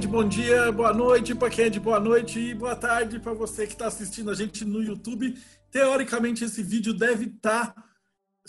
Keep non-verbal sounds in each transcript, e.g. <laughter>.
de bom dia, boa noite para quem é de boa noite e boa tarde para você que está assistindo a gente no YouTube. Teoricamente, esse vídeo deve estar tá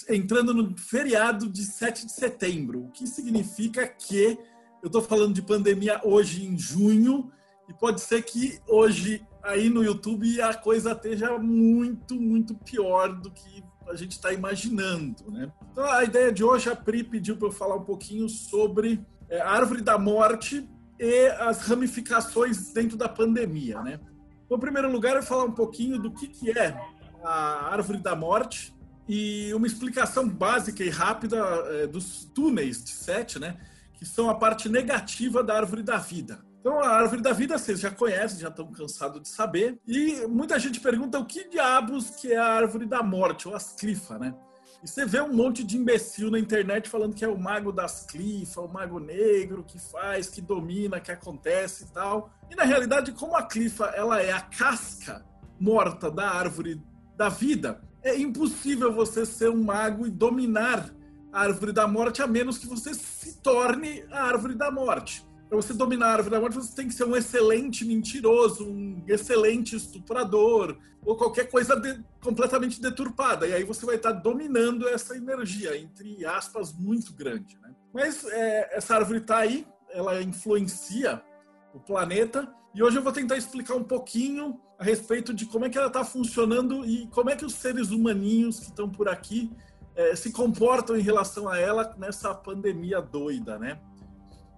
entrando no feriado de 7 de setembro, o que significa que eu estou falando de pandemia hoje em junho e pode ser que hoje aí no YouTube a coisa esteja muito, muito pior do que a gente está imaginando, né? Então a ideia de hoje, a Pri pediu para eu falar um pouquinho sobre é, a árvore da morte e as ramificações dentro da pandemia, né? Então, em primeiro lugar, eu falar um pouquinho do que, que é a árvore da morte e uma explicação básica e rápida é, dos túneis de Sete, né? Que são a parte negativa da árvore da vida. Então, a árvore da vida vocês já conhecem, já estão cansados de saber. E muita gente pergunta o que diabos que é a árvore da morte, ou as clifas, né? E você vê um monte de imbecil na internet falando que é o mago das clifas, o mago negro que faz, que domina, que acontece e tal. E na realidade, como a clifa ela é a casca morta da árvore da vida, é impossível você ser um mago e dominar a árvore da morte a menos que você se torne a árvore da morte. Para você dominar a árvore da morte, você tem que ser um excelente mentiroso, um excelente estuprador, ou qualquer coisa de, completamente deturpada. E aí você vai estar dominando essa energia, entre aspas, muito grande. Né? Mas é, essa árvore está aí, ela influencia o planeta. E hoje eu vou tentar explicar um pouquinho a respeito de como é que ela está funcionando e como é que os seres humaninhos que estão por aqui é, se comportam em relação a ela nessa pandemia doida, né?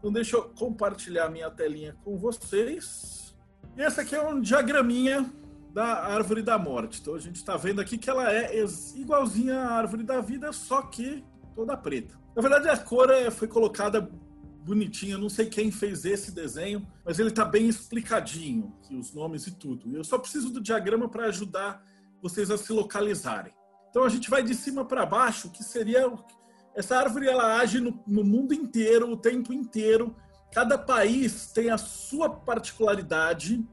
Então deixa eu compartilhar minha telinha com vocês. E essa aqui é um diagraminha da árvore da morte. Então a gente está vendo aqui que ela é igualzinha à árvore da vida, só que toda preta. Na verdade a cor é, foi colocada bonitinha, não sei quem fez esse desenho, mas ele está bem explicadinho, os nomes e tudo. Eu só preciso do diagrama para ajudar vocês a se localizarem. Então a gente vai de cima para baixo, que seria essa árvore ela age no, no mundo inteiro, o tempo inteiro. Cada país tem a sua particularidade,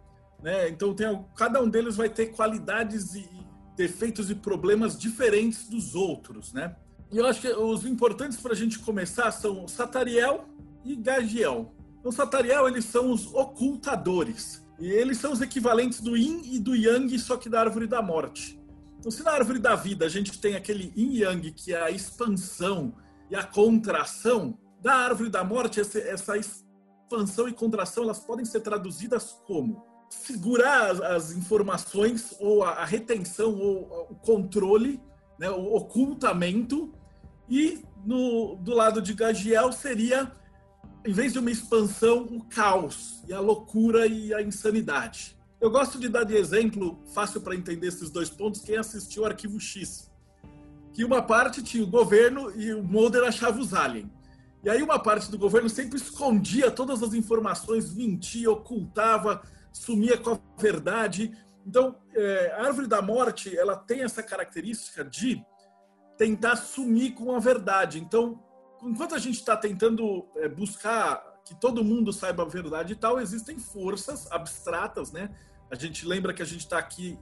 né? Então tem, cada um deles vai ter qualidades e defeitos e problemas diferentes dos outros, né? E eu acho que os importantes para a gente começar são Satariel e Gagiel. Então, Satariel, eles são os ocultadores. E eles são os equivalentes do Yin e do Yang, só que da árvore da morte. Se na árvore da vida a gente tem aquele yin yang, que é a expansão e a contração, da árvore da morte, essa expansão e contração, elas podem ser traduzidas como segurar as, informações, ou a, retenção, ou o controle, né, o ocultamento, e no, do lado de Gagiel seria, em vez de uma expansão, o caos, e a loucura e a insanidade. Eu gosto de dar de exemplo, fácil para entender esses dois pontos, quem assistiu o Arquivo X. Que uma parte tinha o governo e o Mulder achava os aliens. E aí uma parte do governo sempre escondia todas as informações, mentia, ocultava, sumia com a verdade. Então, é, a árvore da morte, ela tem essa característica de tentar sumir com a verdade. Então, enquanto a gente está tentando é, buscar que todo mundo saiba a verdade e tal, existem forças abstratas, né? A gente lembra que a gente está aqui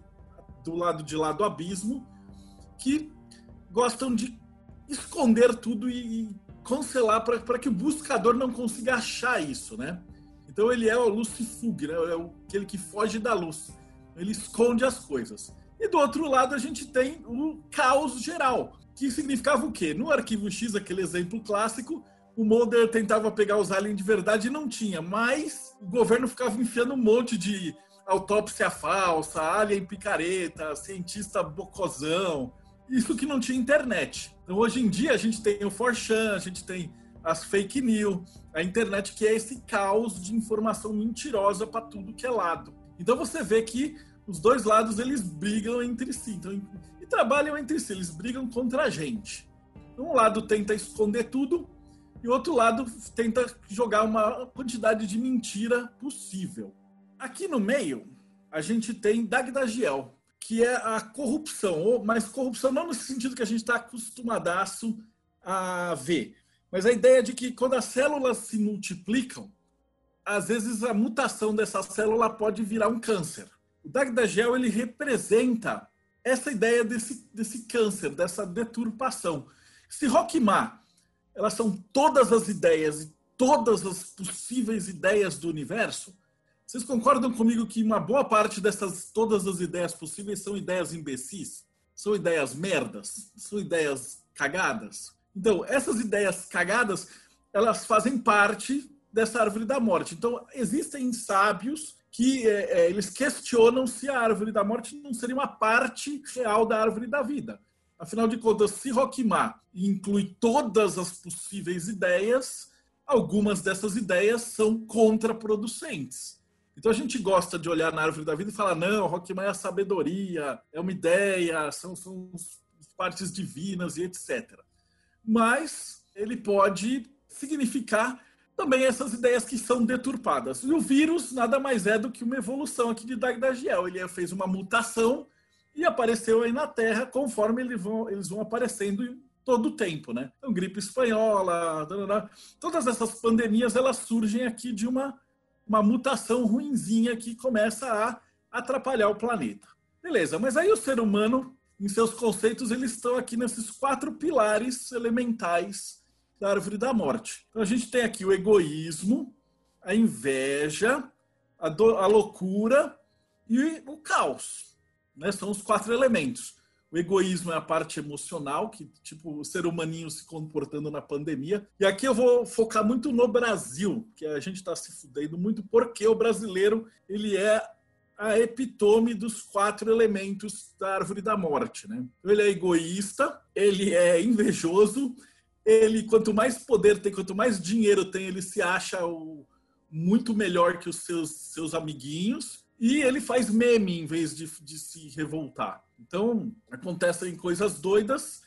do lado de lá do abismo, que gostam de esconder tudo e, cancelar para que o buscador não consiga achar isso, né? Então ele é o lucifug, né? é aquele que foge da luz. Ele esconde as coisas. E do outro lado a gente tem o caos geral, que significava o quê? No arquivo X, aquele exemplo clássico, o Mulder tentava pegar os aliens de verdade e não tinha, mas o governo ficava enfiando um monte de autópsia falsa, alien picareta, cientista bocozão, isso que não tinha internet. Então, hoje em dia, a gente tem o Forchan, a gente tem as fake news, a internet que é esse caos de informação mentirosa para tudo que é lado. Então, você vê que os dois lados, eles brigam entre si então, e trabalham entre si, eles brigam contra a gente. Um lado tenta esconder tudo e o outro lado tenta jogar uma quantidade de mentira possível. Aqui no meio, a gente tem Dagdagiel, que é a corrupção, mas corrupção não no sentido que a gente está acostumadaço a ver, mas a ideia de que quando as células se multiplicam, às vezes a mutação dessa célula pode virar um câncer. O Dagdagel ele representa essa ideia desse, desse câncer, dessa deturpação. Se Rockmar, elas são todas as ideias e todas as possíveis ideias do universo, vocês concordam comigo que uma boa parte dessas todas as ideias possíveis são ideias imbecis? São ideias merdas? São ideias cagadas? Então, essas ideias cagadas, elas fazem parte dessa árvore da morte. Então, existem sábios que é, é, eles questionam se a árvore da morte não seria uma parte real da árvore da vida. Afinal de contas, se Rockmar inclui todas as possíveis ideias, algumas dessas ideias são contraproducentes. Então a gente gosta de olhar na árvore da vida e falar: não, Rockman é a sabedoria, é uma ideia, são, são partes divinas e etc. Mas ele pode significar também essas ideias que são deturpadas. E o vírus nada mais é do que uma evolução aqui de Dagdagiel. Ele fez uma mutação e apareceu aí na Terra conforme eles vão, eles vão aparecendo todo o tempo, né? Então, gripe espanhola, todas essas pandemias elas surgem aqui de uma uma mutação ruinzinha que começa a atrapalhar o planeta. Beleza, mas aí o ser humano, em seus conceitos, eles estão aqui nesses quatro pilares elementais da árvore da morte. Então a gente tem aqui o egoísmo, a inveja, a, do, a loucura e o caos. Né? São os quatro elementos. O egoísmo é a parte emocional, que tipo o ser humaninho se comportando na pandemia. E aqui eu vou focar muito no Brasil, que a gente está se fudendo muito, porque o brasileiro ele é a epitome dos quatro elementos da árvore da morte, né? Então, ele é egoísta, ele é invejoso, ele quanto mais poder tem, quanto mais dinheiro tem, ele se acha o, muito melhor que os seus, seus amiguinhos e ele faz meme em vez de, de se revoltar. Então, acontecem coisas doidas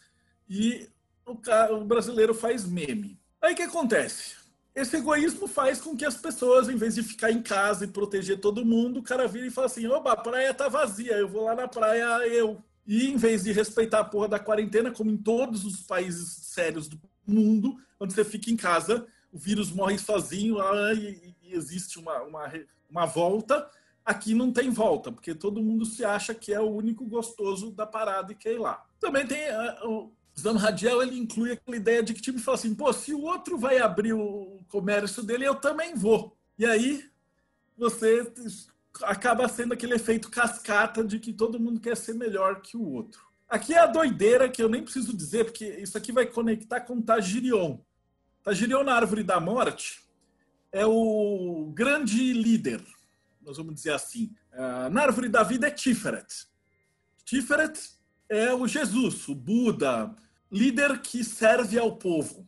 e o, cara, o brasileiro faz meme. Aí o que acontece? Esse egoísmo faz com que as pessoas, em vez de ficar em casa e proteger todo mundo, o cara vira e fala assim: oba, a praia tá vazia, eu vou lá na praia eu. E em vez de respeitar a porra da quarentena, como em todos os países sérios do mundo, onde você fica em casa, o vírus morre sozinho ah, e, e existe uma, uma, uma volta Aqui não tem volta, porque todo mundo se acha que é o único gostoso da parada e quer ir lá. Também tem uh, o Zano Radiel, ele inclui aquela ideia de que tipo fala assim, pô, se o outro vai abrir o comércio dele, eu também vou. E aí você acaba sendo aquele efeito cascata de que todo mundo quer ser melhor que o outro. Aqui é a doideira que eu nem preciso dizer, porque isso aqui vai conectar com Tagirion. Tagirion na Árvore da Morte é o grande líder nós vamos dizer assim. Uh, na árvore da vida é Tiferet. Tiferet é o Jesus, o Buda, líder que serve ao povo.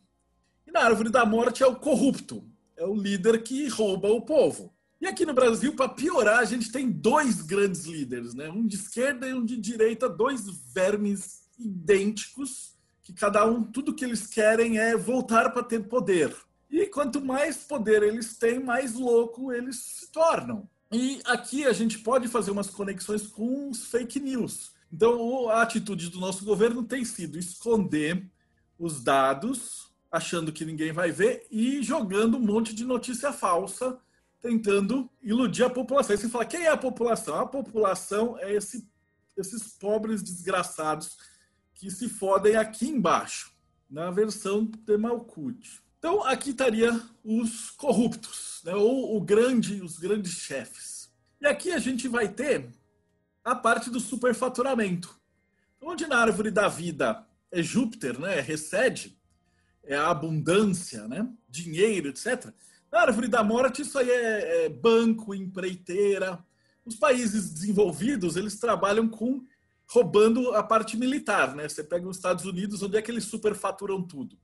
E na árvore da morte é o corrupto, é o líder que rouba o povo. E aqui no Brasil, para piorar, a gente tem dois grandes líderes, né? um de esquerda e um de direita, dois vermes idênticos, que cada um, tudo que eles querem é voltar para ter poder. E quanto mais poder eles têm, mais louco eles se tornam. E aqui a gente pode fazer umas conexões com os fake news. Então, a atitude do nosso governo tem sido esconder os dados, achando que ninguém vai ver, e jogando um monte de notícia falsa, tentando iludir a população. E você fala, quem é a população? A população é esse, esses pobres desgraçados que se fodem aqui embaixo, na versão de Malkuth. Então, aqui estaria os corruptos né, ou o grande, os grandes chefes. E aqui a gente vai ter a parte do superfaturamento. Onde na árvore da vida é Júpiter, né, recede, é a abundância, né, dinheiro, etc. Na árvore da morte, isso aí é, é banco, empreiteira. Os países desenvolvidos, eles trabalham com roubando a parte militar, né? Você pega os Estados Unidos, onde é que eles superfaturam tudo?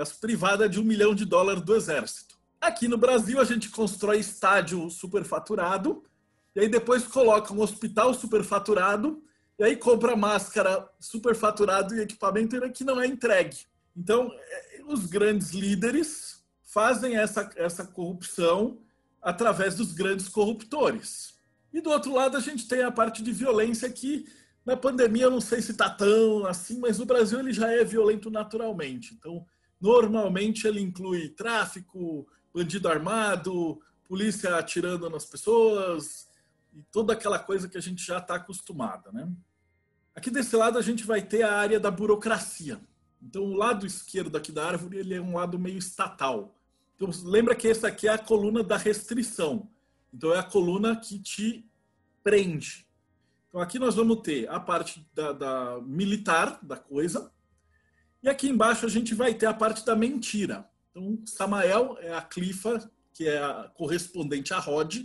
É as privadas de um milhão de dólares do exército. Aqui no Brasil, a gente constrói estádio superfaturado, e aí depois coloca um hospital superfaturado, e aí compra máscara superfaturado e equipamento que não é entregue. Então, é, os grandes líderes fazem essa, essa corrupção através dos grandes corruptores. E do outro lado, a gente tem a parte de violência que Na pandemia, eu não sei se está tão assim, mas no Brasil ele já é violento naturalmente. Então, normalmente ele inclui tráfico, bandido armado, polícia atirando nas pessoas e toda aquela coisa que a gente já está acostumada, né? Aqui desse lado a gente vai ter a área da burocracia. Então, o lado esquerdo aqui da árvore ele é um lado meio estatal. Então, lembra que essa aqui é a coluna da restrição. Então, é a coluna que te prende. Então, aqui nós vamos ter a parte da, da militar da coisa. E aqui embaixo a gente vai ter a parte da mentira. Então, Samael é a clifa, que é a correspondente a Rod.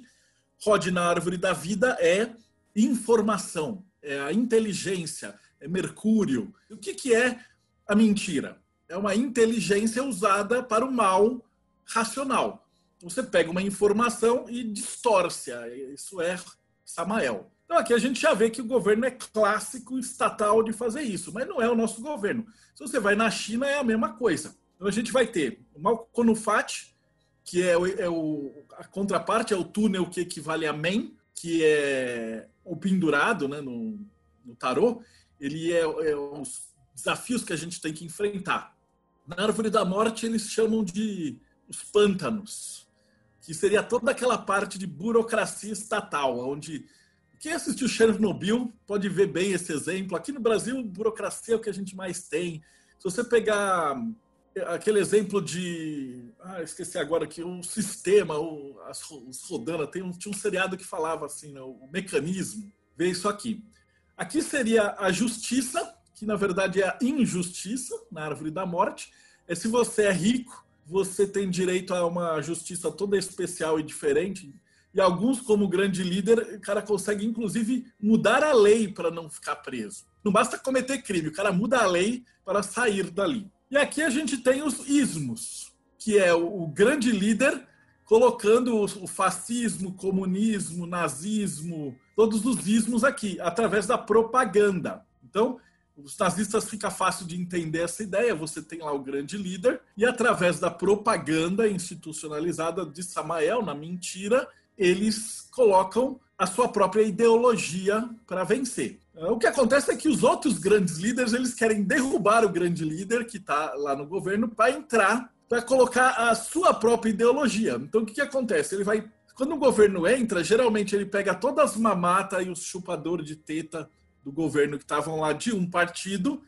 Rod na árvore da vida é informação, é a inteligência, é Mercúrio. O que, que é a mentira? É uma inteligência usada para o mal racional. Então, você pega uma informação e distorce. Isso é Samael. Então aqui a gente já vê que o governo é clássico estatal de fazer isso, mas não é o nosso governo. Se você vai na China, é a mesma coisa. Então a gente vai ter o Malconufat, que é, o, é o, a contraparte, é o túnel que equivale a Men, que é o pendurado né, no, no tarô. Ele é, é os desafios que a gente tem que enfrentar. Na Árvore da Morte, eles chamam de os pântanos, que seria toda aquela parte de burocracia estatal, onde quem assistiu Chernobyl pode ver bem esse exemplo. Aqui no Brasil, burocracia é o que a gente mais tem. Se você pegar aquele exemplo de. Ah, esqueci agora aqui, o sistema, o, as, os Rodana, tem um, tinha um seriado que falava assim, né, o mecanismo. Vê isso aqui. Aqui seria a justiça, que na verdade é a injustiça, na árvore da morte. É se você é rico, você tem direito a uma justiça toda especial e diferente. E alguns, como grande líder, o cara consegue, inclusive, mudar a lei para não ficar preso. Não basta cometer crime, o cara muda a lei para sair dali. E aqui a gente tem os ismos, que é o, grande líder colocando o fascismo, comunismo, nazismo, todos os ismos aqui, através da propaganda. Então, os nazistas fica fácil de entender essa ideia. Você tem lá o grande líder, e através da propaganda institucionalizada de Samael, na mentira, eles colocam a sua própria ideologia para vencer. O que acontece é que os outros grandes líderes eles querem derrubar o grande líder que está lá no governo para entrar, para colocar a sua própria ideologia. Então o que, que acontece? Ele vai quando o governo entra, geralmente ele pega todas as mamatas e os chupadores de teta do governo que estavam lá de um partido.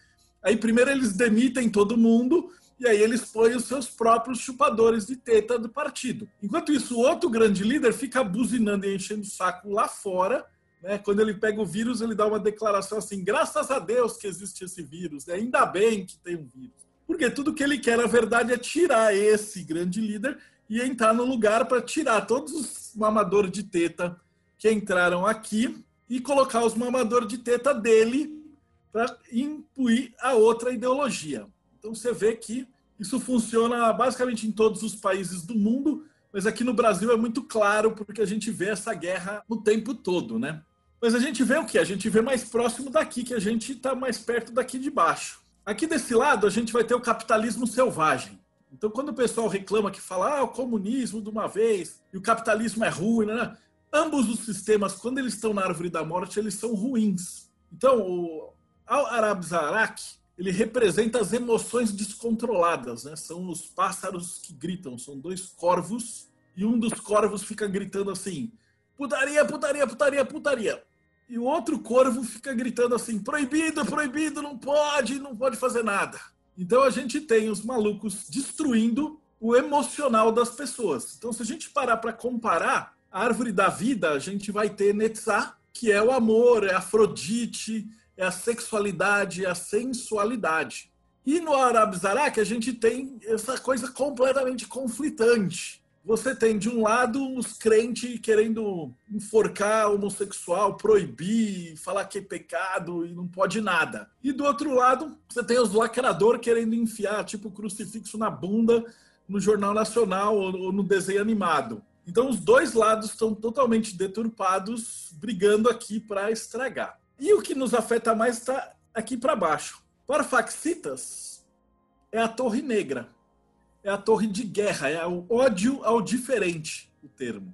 Aí primeiro eles demitem todo mundo e aí eles põem os seus próprios chupadores de teta do partido. Enquanto isso, o outro grande líder fica buzinando e enchendo o saco lá fora né? Quando ele pega o vírus, ele dá uma declaração assim: graças a Deus que existe esse vírus, né? ainda bem que tem um vírus. Porque tudo que ele quer, na verdade, é tirar esse grande líder e entrar no lugar para tirar todos os mamadores de teta que entraram aqui e colocar os mamadores de teta dele para impuir a outra ideologia. Então você vê que isso funciona basicamente em todos os países do mundo, mas aqui no Brasil é muito claro porque a gente vê essa guerra o tempo todo, né? Mas a gente vê o que? A gente vê mais próximo daqui, que a gente está mais perto daqui de baixo. Aqui desse lado, a gente vai ter o capitalismo selvagem. Então, quando o pessoal reclama que fala, ah, o comunismo de uma vez, e o capitalismo é ruim, né? Ambos os sistemas, quando eles estão na árvore da morte, eles são ruins. Então, o Al-Arab ele representa as emoções descontroladas, né? São os pássaros que gritam, são dois corvos, e um dos corvos fica gritando assim: putaria, putaria, putaria, putaria. E o outro corvo fica gritando assim: proibido, proibido, não pode, não pode fazer nada. Então a gente tem os malucos destruindo o emocional das pessoas. Então, se a gente parar para comparar, árvore da vida, a gente vai ter Netzah, que é o amor, é Afrodite, é a sexualidade, é a sensualidade. E no Arabzarak, a gente tem essa coisa completamente conflitante você tem, de um lado, os crentes querendo enforcar homossexual, proibir, falar que é pecado e não pode nada. E do outro lado, você tem os lacradores querendo enfiar, tipo, crucifixo na bunda no Jornal Nacional ou no desenho animado. Então, os dois lados estão totalmente deturpados, brigando aqui para estragar. E o que nos afeta mais está aqui para baixo. Para Faxitas, é a Torre Negra é a torre de guerra, é o ódio ao diferente, o termo.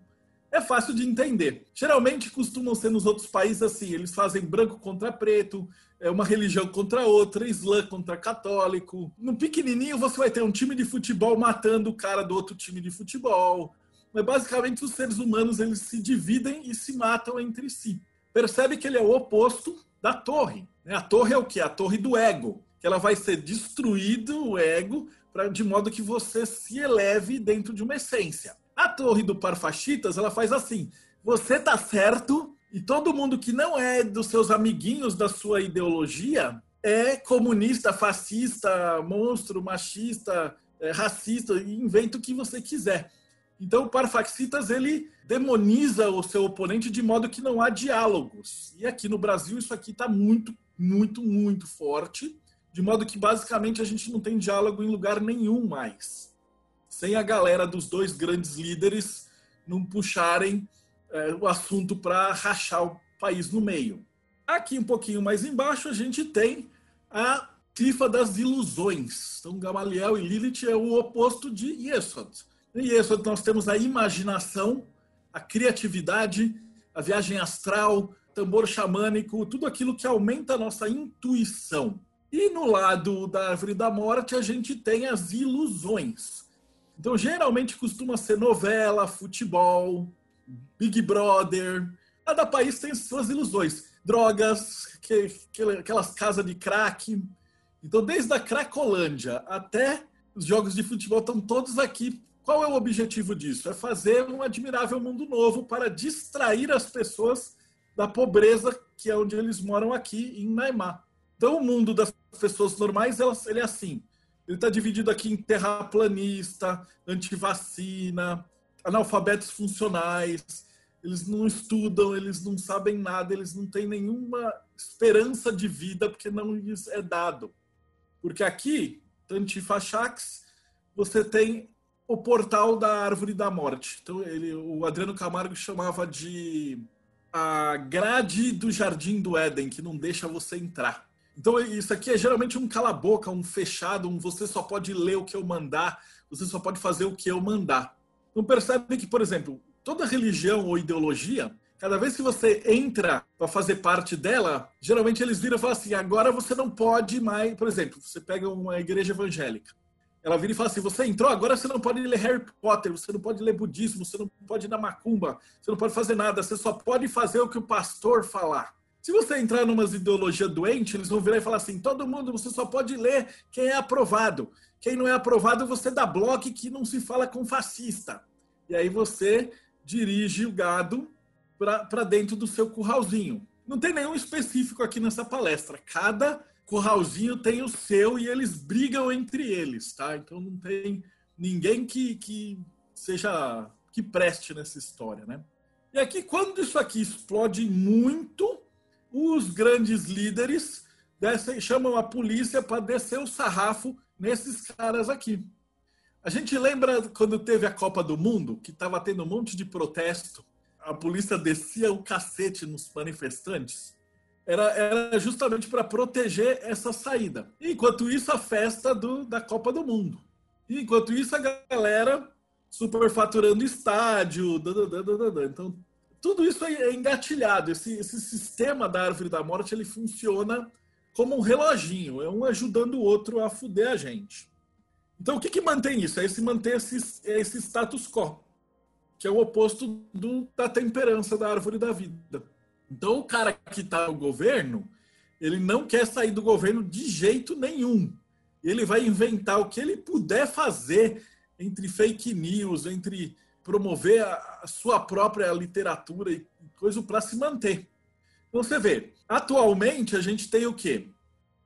é fácil de entender. Geralmente costumam ser nos outros países assim: eles fazem branco contra preto, é uma religião contra outra, islã contra católico. No pequenininho você vai ter um time de futebol matando o cara do outro time de futebol. Mas basicamente os seres humanos eles se dividem e se matam entre si. Percebe que ele é o oposto da torre. Né? A torre é o que? A torre do ego. Que ela vai ser destruído o ego pra, de modo que você se eleve dentro de uma essência. A torre do Parfachitas ela faz assim: você tá certo e todo mundo que não é dos seus amiguinhos da sua ideologia é comunista, fascista, monstro, machista, é, racista, inventa o que você quiser. Então, o Parfaxitas ele demoniza o seu oponente de modo que não há diálogos. E aqui no Brasil isso aqui está muito, muito, muito forte, de modo que basicamente a gente não tem diálogo em lugar nenhum mais. Sem a galera dos dois grandes líderes não puxarem é, o assunto para rachar o país no meio. Aqui um pouquinho mais embaixo a gente tem a clifa das ilusões. Então Gamaliel e Lilith é o oposto de Yesod. Em Yesod nós temos a imaginação, a criatividade, a viagem astral, tambor xamânico, tudo aquilo que aumenta a nossa intuição. E no lado da árvore da morte a gente tem as ilusões. Então geralmente costuma ser novela, futebol, Big Brother. Cada país tem suas ilusões. Drogas, que, que, aquelas casas de crack. Então, desde a Cracolândia até os jogos de futebol estão todos aqui. Qual é o objetivo disso? É fazer um admirável mundo novo para distrair as pessoas da pobreza que é onde eles moram aqui em Naimá. Então, o mundo das pessoas normais, ele é assim. Ele está dividido aqui em terraplanista, antivacina, analfabetos funcionais, eles não estudam, eles não sabem nada, eles não têm nenhuma esperança de vida porque não lhes é dado. Porque aqui, Tantifachax, você tem o portal da árvore da morte. Então, ele, o Adriano Camargo chamava de a grade do jardim do Éden, que não deixa você entrar. Então, isso aqui é geralmente um cala-boca, um fechado, um você só pode ler o que eu mandar, você só pode fazer o que eu mandar não percebe que, por exemplo, toda religião ou ideologia, cada vez que você entra para fazer parte dela, geralmente eles viram e falam assim: agora você não pode mais. Por exemplo, você pega uma igreja evangélica. Ela vira e fala assim: você entrou, agora você não pode ler Harry Potter, você não pode ler budismo, você não pode ir na macumba, você não pode fazer nada, você só pode fazer o que o pastor falar. Se você entrar numa ideologia doente, eles vão virar e falar assim: todo mundo, você só pode ler quem é aprovado. Quem não é aprovado, você dá bloco que não se fala com fascista. E aí você dirige o gado para dentro do seu curralzinho. Não tem nenhum específico aqui nessa palestra. Cada curralzinho tem o seu e eles brigam entre eles, tá? Então não tem ninguém que, que seja que preste nessa história, né? E aqui, quando isso aqui explode muito, os grandes líderes descem, chamam a polícia para descer o sarrafo nesses caras aqui. A gente lembra quando teve a Copa do Mundo, que estava tendo um monte de protesto, a polícia descia o cacete nos manifestantes? Era, era justamente para proteger essa saída. Enquanto isso, a festa do, da Copa do Mundo. Enquanto isso, a galera superfaturando estádio. Então, tudo isso é engatilhado. Esse, esse sistema da árvore da morte ele funciona como um reloginho, é um ajudando o outro a fuder a gente. Então, o que, que mantém isso? É esse manter esse, é esse status quo, que é o oposto do, da temperança da árvore da vida. Então, o cara que está no governo, ele não quer sair do governo de jeito nenhum. Ele vai inventar o que ele puder fazer entre fake news, entre promover a, sua própria literatura e coisa para se manter. Então, você vê, atualmente a gente tem o quê?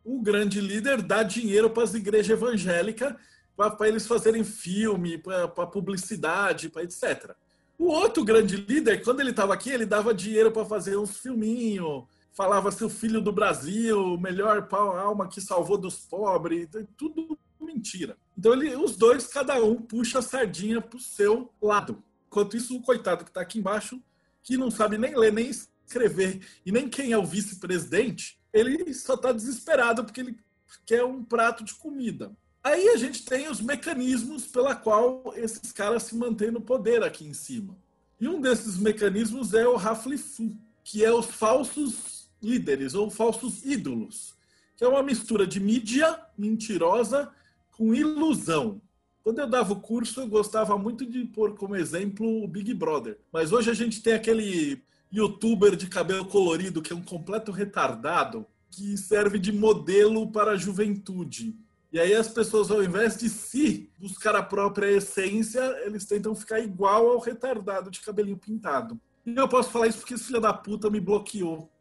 o grande líder dá dinheiro para as igrejas evangélicas para eles fazerem filme, para publicidade, para etc. O outro grande líder, quando ele estava aqui, ele dava dinheiro para fazer uns filminhos, falava seu filho do Brasil, melhor alma que salvou dos pobres, tudo mentira. Então ele, os dois, cada um puxa a sardinha para o seu lado. Enquanto isso, o coitado que está aqui embaixo, que não sabe nem ler nem escrever e nem quem é o vice-presidente, ele só está desesperado porque ele quer um prato de comida. Aí a gente tem os mecanismos pela qual esses caras se mantêm no poder aqui em cima. E um desses mecanismos é o Raflifu, que é os falsos líderes ou falsos ídolos, que é uma mistura de mídia mentirosa com ilusão. Quando eu dava o curso, eu gostava muito de pôr como exemplo o Big Brother. Mas hoje a gente tem aquele youtuber de cabelo colorido que é um completo retardado, que serve de modelo para a juventude. E aí as pessoas, ao invés de se buscar a própria essência, eles tentam ficar igual ao retardado de cabelinho pintado. E eu posso falar isso porque esse filho da puta me bloqueou.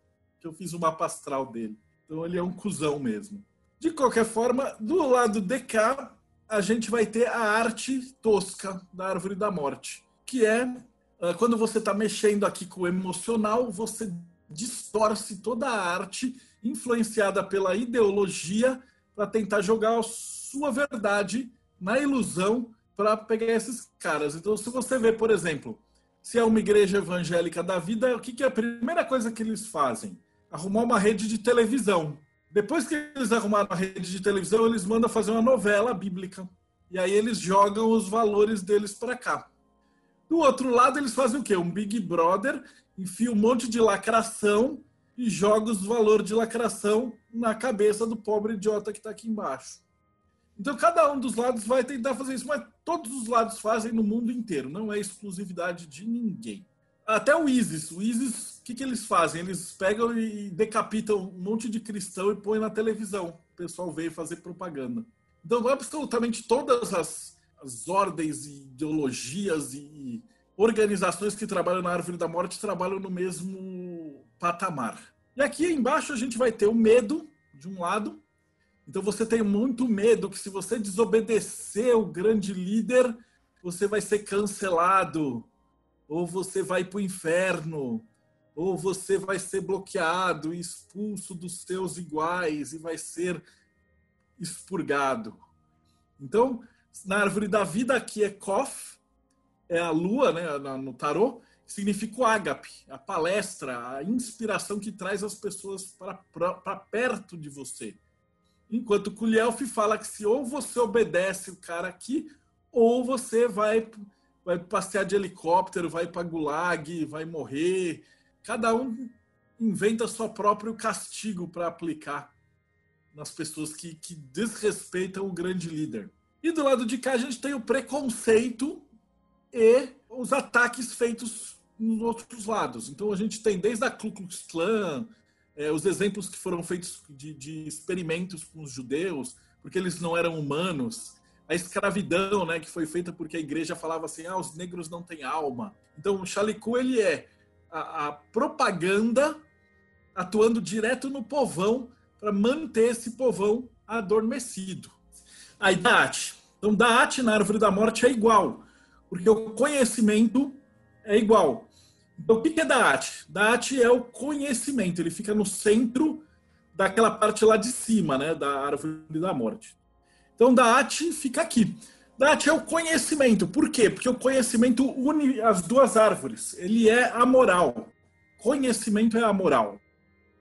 Que eu fiz o mapa astral dele. Então ele é um cuzão mesmo. De qualquer forma, do lado de cá, a gente vai ter a arte tosca da árvore da morte. Que é ah, quando você está mexendo aqui com o emocional, você distorce toda a arte influenciada pela ideologia para tentar jogar a sua verdade na ilusão para pegar esses caras. Então, se você vê, por exemplo, se é uma igreja evangélica da vida, o que, que é a primeira coisa que eles fazem? Arrumar uma rede de televisão. Depois que eles arrumaram a rede de televisão, eles mandam fazer uma novela bíblica. E aí eles jogam os valores deles para cá. Do outro lado, eles fazem o quê? Um Big Brother, enfia um monte de lacração e joga os valores de lacração na cabeça do pobre idiota que está aqui embaixo. Então, cada um dos lados vai tentar fazer isso, mas todos os lados fazem no mundo inteiro, não é exclusividade de ninguém. Até o ISIS. O ISIS, o que, que eles fazem? Eles pegam e decapitam um monte de cristão e põem na televisão. O pessoal veio fazer propaganda. Então, absolutamente todas as, as ordens e ideologias e organizações que trabalham na Árvore da Morte trabalham no mesmo patamar. E aqui embaixo a gente vai ter o medo, de um lado. Então você tem muito medo que se você desobedecer o grande líder, você vai ser cancelado, ou você vai para o inferno, ou você vai ser bloqueado, expulso dos seus iguais e vai ser expurgado. Então, na árvore da vida aqui é Kof, é a lua, né, no tarô, significa o ágape, a palestra, a inspiração que traz as pessoas para perto de você. Enquanto Kulielf fala que se ou você obedece o cara aqui, ou você vai, vai passear de helicóptero, vai para Gulag, vai morrer. Cada um inventa seu próprio castigo para aplicar nas pessoas que, que desrespeitam o grande líder. E do lado de cá a gente tem o preconceito e os ataques feitos nos outros lados. Então a gente tem desde a Ku Klux Klan, é, os exemplos que foram feitos de, de, experimentos com os judeus, porque eles não eram humanos, a escravidão, né, que foi feita porque a igreja falava assim, ah, os negros não têm alma. Então o Xalicu, ele é a, a propaganda atuando direto no povão para manter esse povão adormecido. A Daat. Então, Daat na árvore da morte é igual, porque o conhecimento é igual. Então, o que é Daat? Daat é o conhecimento, ele fica no centro daquela parte lá de cima, né, da árvore da morte. Então, Daat fica aqui. Daat é o conhecimento. Por quê? Porque o conhecimento une as duas árvores. Ele é a moral. Conhecimento é a moral.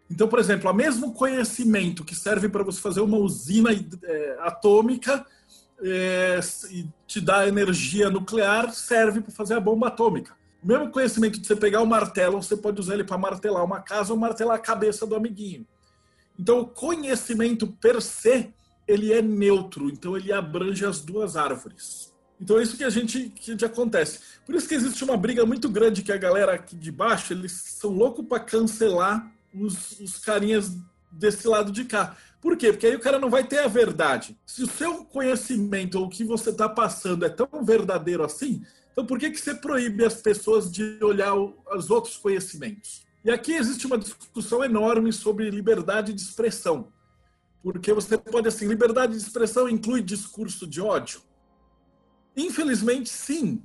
Então, por exemplo, o mesmo conhecimento que serve para você fazer uma usina é, atômica é, e te dá energia nuclear serve para fazer a bomba atômica. O mesmo conhecimento de você pegar o martelo, você pode usar ele para martelar uma casa ou martelar a cabeça do amiguinho. Então, o conhecimento per se, ele é neutro, então ele abrange as duas árvores. Então é isso que a gente que acontece. Por isso que existe uma briga muito grande que a galera aqui de baixo, eles são loucos para cancelar os, os carinhas desse lado de cá. Por quê? Porque aí o cara não vai ter a verdade. Se o seu conhecimento ou o que você está passando é tão verdadeiro assim, então, por que, que você proíbe as pessoas de olhar os outros conhecimentos? E aqui existe uma discussão enorme sobre liberdade de expressão. Porque você pode, assim, liberdade de expressão inclui discurso de ódio? Infelizmente, sim.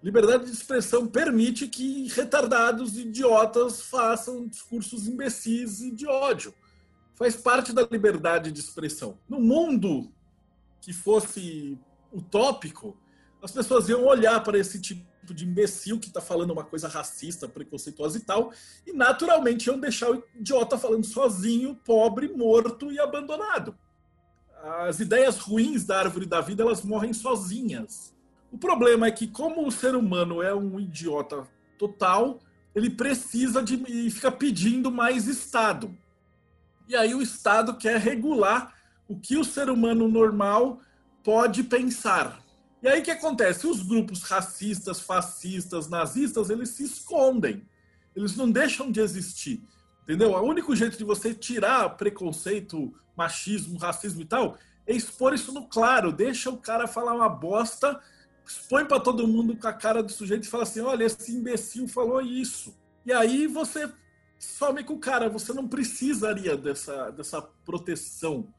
Liberdade de expressão permite que retardados, idiotas, façam discursos imbecis e de ódio. Faz parte da liberdade de expressão. No mundo que fosse utópico, as pessoas iam olhar para esse tipo de imbecil que está falando uma coisa racista, preconceituosa e tal, e naturalmente iam deixar o idiota falando sozinho, pobre, morto e abandonado. As ideias ruins da árvore da vida elas morrem sozinhas. O problema é que, como o ser humano é um idiota total, ele precisa de e fica pedindo mais Estado. E aí o Estado quer regular o que o ser humano normal pode pensar. E aí o que acontece? Os grupos racistas, fascistas, nazistas, eles se escondem. Eles não deixam de existir. Entendeu? O único jeito de você tirar preconceito, machismo, racismo e tal é expor isso no claro. Deixa o cara falar uma bosta, expõe para todo mundo com a cara do sujeito e fala assim: olha, esse imbecil falou isso. E aí você some com o cara. Você não precisaria dessa, dessa proteção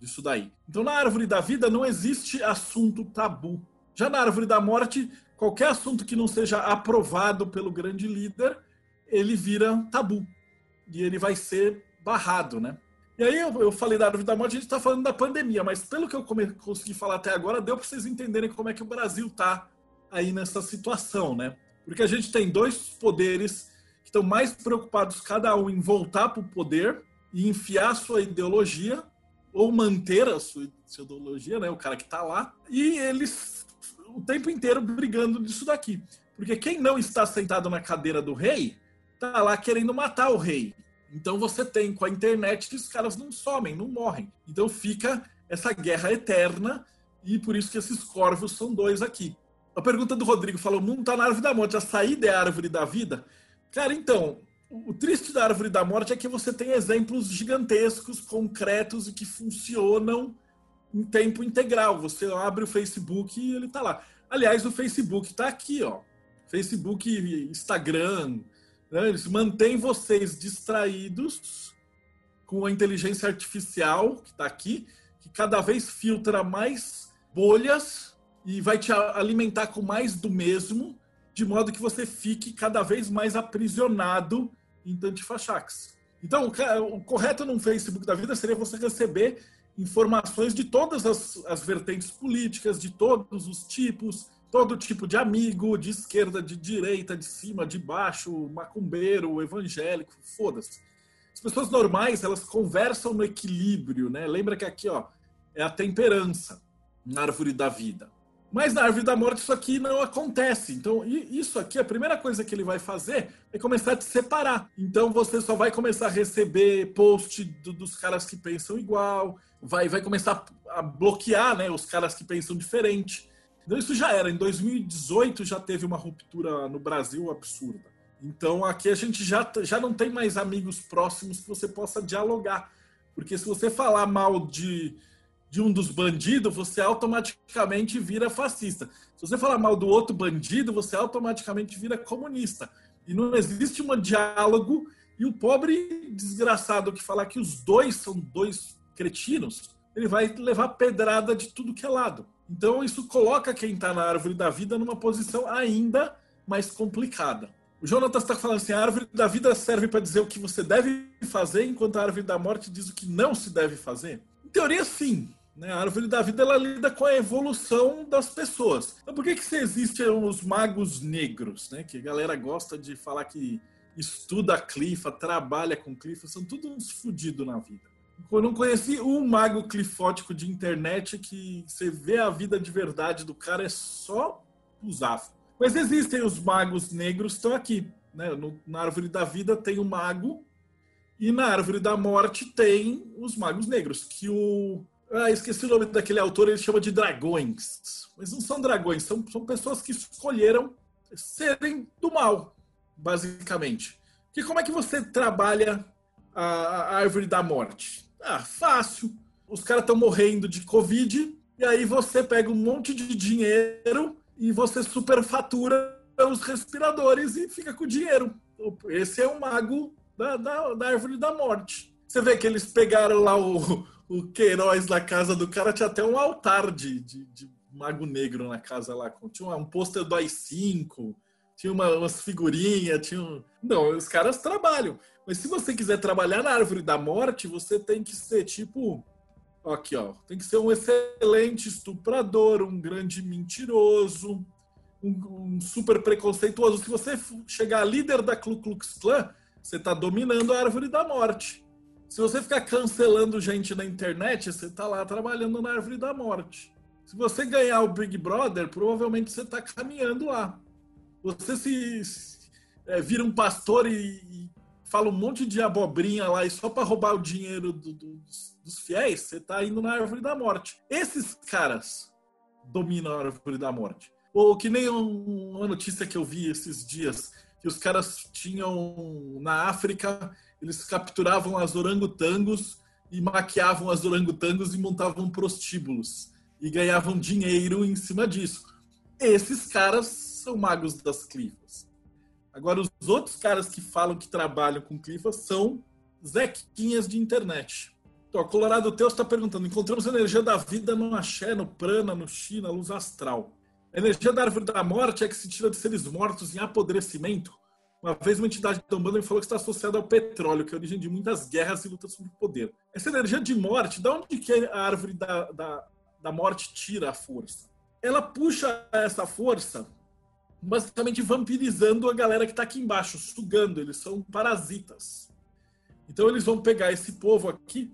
disso daí. Então, na árvore da vida não existe assunto tabu. Já na árvore da morte, qualquer assunto que não seja aprovado pelo grande líder, ele vira tabu e ele vai ser barrado, né? E aí eu, falei da árvore da morte, a gente está falando da pandemia, mas pelo que eu consegui falar até agora, deu para vocês entenderem como é que o Brasil está aí nessa situação, né? Porque a gente tem dois poderes que estão mais preocupados cada um em voltar para o poder e enfiar sua ideologia ou manter a sua, ideologia, né? O cara que está lá e eles o tempo inteiro brigando disso daqui, porque quem não está sentado na cadeira do rei tá lá querendo matar o rei. Então você tem com a internet que os caras não somem, não morrem. Então fica essa guerra eterna e por isso que esses corvos são dois aqui. A pergunta do Rodrigo falou: o mundo está na árvore da morte, a saída é a árvore da vida? Cara, então, o triste da árvore da morte é que você tem exemplos gigantescos, concretos e que funcionam em tempo integral. Você abre o Facebook e ele está lá. Aliás, o Facebook está aqui, ó. Facebook, Instagram, né? Eles mantêm vocês distraídos com a inteligência artificial que está aqui, que cada vez filtra mais bolhas e vai te alimentar com mais do mesmo, de modo que você fique cada vez mais aprisionado em Tantifachax. Então, o correto num Facebook da vida seria você receber informações de todas as, as vertentes políticas, de todos os tipos, todo tipo de amigo, de esquerda, de direita, de cima, de baixo, macumbeiro, evangélico, foda-se. As pessoas normais, elas conversam no equilíbrio, né? Lembra que aqui, ó, é a temperança na árvore da vida. Mas na árvore da morte isso aqui não acontece. Então, isso aqui, a primeira coisa que ele vai fazer é começar a te separar. Então, você só vai começar a receber post do, dos caras que pensam igual, vai, vai começar a bloquear né, os caras que pensam diferente. Então isso já era. Em 2018 já teve uma ruptura no Brasil absurda. Então aqui a gente já, já não tem mais amigos próximos que você possa dialogar. Porque se você falar mal de, de um dos bandidos, você automaticamente vira fascista. Se você falar mal do outro bandido, você automaticamente vira comunista. E não existe um diálogo. E o pobre desgraçado que falar que os dois são dois cretinos, ele vai levar pedrada de tudo que é lado. Então, isso coloca quem está na árvore da vida numa posição ainda mais complicada. O Jonatas está falando assim: a árvore da vida serve para dizer o que você deve fazer, enquanto a árvore da morte diz o que não se deve fazer. Em teoria, sim. Né? A árvore da vida ela lida com a evolução das pessoas. Então, por que, que existem os magos negros? Né? Que a galera gosta de falar que estuda clifa, trabalha com clifa, são tudo uns fudidos na vida. Eu não conheci um mago clifótico de internet que você vê a vida de verdade do cara, é só usar. Mas existem os magos negros, estão aqui. Né? No, na Árvore da Vida tem o mago, e na Árvore da Morte tem os magos negros, que o. Ah, esqueci o nome daquele autor, ele chama de dragões. Mas não são dragões, são, são pessoas que escolheram serem do mal, basicamente. Que como é que você trabalha a, a árvore da morte? Ah, fácil. Os caras estão morrendo de Covid, e aí você pega um monte de dinheiro e você superfatura os respiradores e fica com o dinheiro. Esse é o mago da, da, da árvore da morte. Você vê que eles pegaram lá o, o Queiroz na casa do cara, tinha até um altar de, de, de mago negro na casa lá. Tinha um pôster do AI-5, tinha uma, umas figurinhas, tinha um... Não, os caras trabalham. Mas se você quiser trabalhar na árvore da morte, você tem que ser tipo. Aqui, ó. Tem que ser um excelente estuprador, um grande mentiroso, um, um super preconceituoso. Se você chegar líder da Ku Klux Klan, você está dominando a árvore da morte. Se você ficar cancelando gente na internet, você está lá trabalhando na árvore da morte. Se você ganhar o Big Brother, provavelmente você está caminhando lá. Você se, se é, vira um pastor e, e, fala um monte de abobrinha lá e só para roubar o dinheiro do, do, dos, dos fiéis, você está indo na árvore da morte. Esses caras dominam a árvore da morte. Ou que nem um, uma notícia que eu vi esses dias, que os caras tinham na África, eles capturavam as orangotangos e maquiavam as orangotangos e montavam prostíbulos e ganhavam dinheiro em cima disso. Esses caras são magos das clifas. Agora, os outros caras que falam que trabalham com clifas são zequinhas de internet. Então, Colorado Teus está perguntando: encontramos energia da vida no axé, no prana, no chi, na luz astral. A energia da árvore da morte é que se tira de seres mortos em apodrecimento. Uma vez uma entidade da Umbanda me falou que está associada ao petróleo, que é a origem de muitas guerras e lutas sobre o poder. Essa energia de morte, da onde que a árvore da, da, da morte tira a força? Ela puxa essa força basicamente vampirizando a galera que está aqui embaixo, sugando, eles são parasitas. Então eles vão pegar esse povo aqui.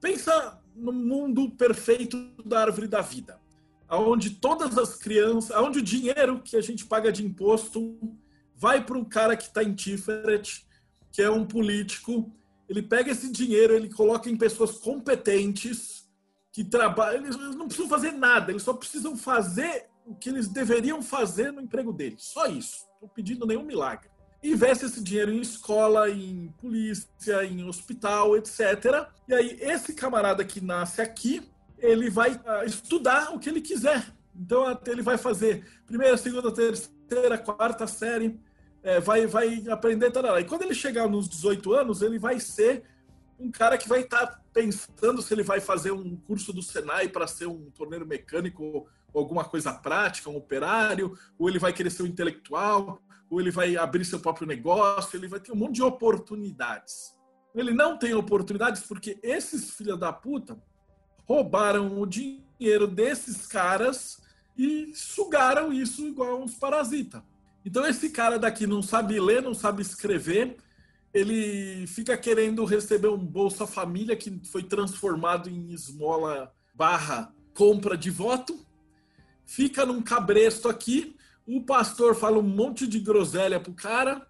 Pensa no mundo perfeito da árvore da vida onde todas as crianças, onde o dinheiro que a gente paga de imposto vai para um cara que está em Tiferet, que é um político, ele pega esse dinheiro, ele coloca em pessoas competentes que trabalham, eles não precisam fazer nada, eles só precisam fazer o que eles deveriam fazer no emprego deles, só isso. Estou pedindo nenhum milagre. Investe esse dinheiro em escola, em polícia, em hospital, etc. E aí, esse camarada que nasce aqui, ele vai uh, estudar o que ele quiser. Então, ele vai fazer primeira, segunda, terceira, quarta série, é, vai, vai aprender. Tarará. E quando ele chegar nos 18 anos, ele vai ser um cara que vai estar tá pensando se ele vai fazer um curso do Senai para ser um torneiro mecânico ou alguma coisa prática, um operário, ou ele vai querer ser um intelectual, ou ele vai abrir seu próprio negócio, ele vai ter um monte de oportunidades. Ele não tem oportunidades porque esses filhos da puta roubaram o dinheiro desses caras e sugaram isso igual uns parasitas. Então esse cara daqui não sabe ler, não sabe escrever, ele fica querendo receber um Bolsa Família que foi transformado em esmola barra compra de voto, fica num cabresto aqui, o pastor fala um monte de groselha pro cara,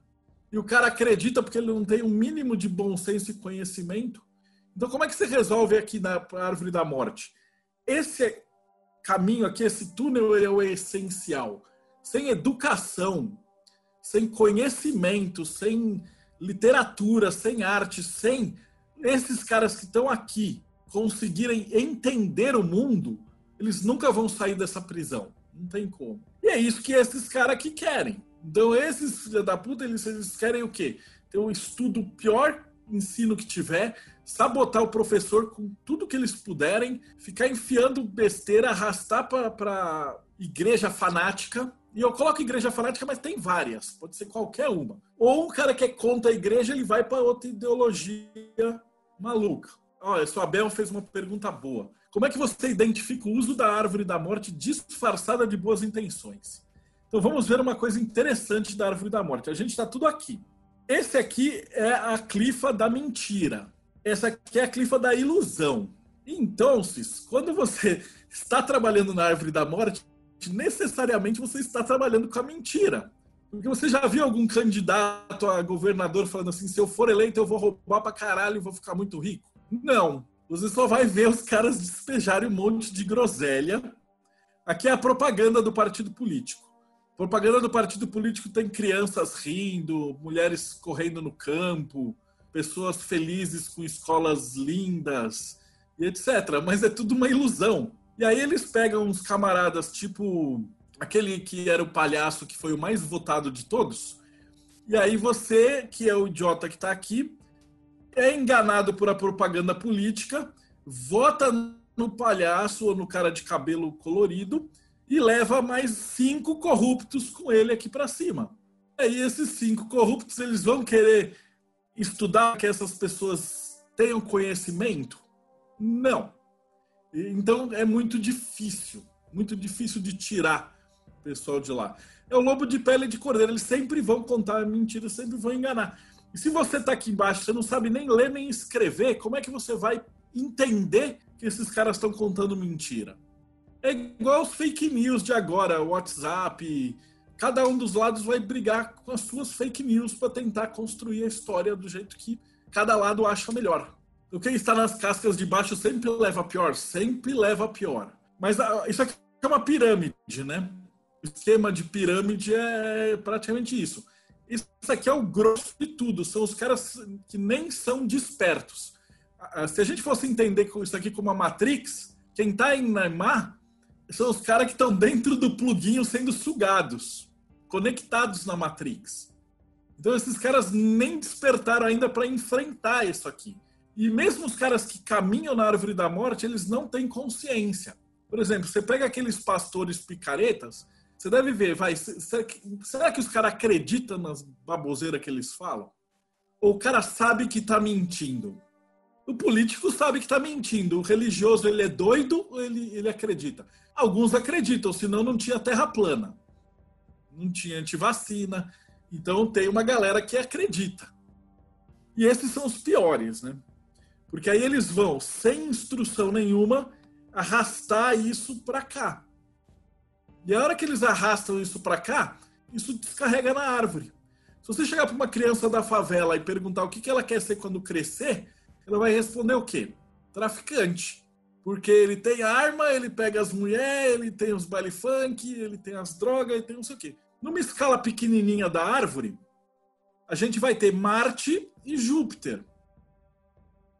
e o cara acredita porque ele não tem um mínimo de bom senso e conhecimento, então, como é que você resolve aqui na árvore da morte? Esse caminho aqui, esse túnel é o essencial. Sem educação, sem conhecimento, sem literatura, sem arte, sem esses caras que estão aqui conseguirem entender o mundo, eles nunca vão sair dessa prisão. Não tem como. E é isso que esses caras aqui querem. Então, esses filhos da puta, eles, eles querem o quê? Ter um estudo pior ensino que tiver, sabotar o professor com tudo que eles puderem, ficar enfiando besteira, arrastar para igreja fanática. E eu coloco igreja fanática, mas tem várias, pode ser qualquer uma. Ou o cara que é contra a igreja, ele vai para outra ideologia maluca. Olha, o Abel fez uma pergunta boa. Como é que você identifica o uso da árvore da morte disfarçada de boas intenções? Então vamos ver uma coisa interessante da árvore da morte. A gente está tudo aqui. Esse aqui é a clifa da mentira. Essa aqui é a clifa da ilusão. Então, quando você <laughs> está trabalhando na árvore da morte, necessariamente você está trabalhando com a mentira. Porque você já viu algum candidato a governador falando assim: se eu for eleito, eu vou roubar pra caralho e vou ficar muito rico? Não. Você só vai ver os caras despejarem um monte de groselha. Aqui é a propaganda do partido político. Propaganda do partido político tem crianças rindo, mulheres correndo no campo, pessoas felizes com escolas lindas e etc. Mas é tudo uma ilusão. E aí eles pegam uns camaradas tipo aquele que era o palhaço que foi o mais votado de todos. E aí você, que é o idiota que está aqui, é enganado por a propaganda política, vota no palhaço ou no cara de cabelo colorido e leva mais cinco corruptos com ele aqui para cima. E aí esses cinco corruptos eles vão querer estudar que essas pessoas tenham conhecimento? Não. Então é muito difícil, muito difícil de tirar o pessoal de lá. É o lobo de pele de cordeiro, eles sempre vão contar mentira, sempre vão enganar. E se você está aqui embaixo, você não sabe nem ler nem escrever, como é que você vai entender que esses caras estão contando mentira? É igual os fake news de agora, WhatsApp. Cada um dos lados vai brigar com as suas fake news para tentar construir a história do jeito que cada lado acha melhor. O quem está nas cascas de baixo sempre leva pior, sempre leva pior. Mas ah, isso aqui é uma pirâmide, né? O esquema de pirâmide é praticamente isso. Isso aqui é o grosso de tudo. São os caras que nem são despertos. Ah, se a gente fosse entender isso aqui como uma Matrix, quem está em Neymar são os caras que estão dentro do pluguinho sendo sugados, conectados na Matrix. Então esses caras nem despertaram ainda para enfrentar isso aqui. E mesmo os caras que caminham na árvore da morte, eles não têm consciência. Por exemplo, você pega aqueles pastores picaretas, você deve ver, vai, será que, será que os caras acreditam nas baboseiras que eles falam? Ou o cara sabe que está mentindo? O político sabe que está mentindo. O religioso, ele é doido ou ele, ele acredita? Alguns acreditam, senão não tinha terra plana. Não tinha antivacina. Então tem uma galera que acredita. E esses são os piores, né? Porque aí eles vão, sem instrução nenhuma, arrastar isso para cá. E a hora que eles arrastam isso para cá, isso descarrega na árvore. Se você chegar para uma criança da favela e perguntar o que ela quer ser quando crescer, ela vai responder o quê? Traficante. Porque ele tem arma, ele pega as mulheres, ele tem os baile funk, ele tem as drogas, ele tem não sei o quê. Numa escala pequenininha da árvore, a gente vai ter Marte e Júpiter.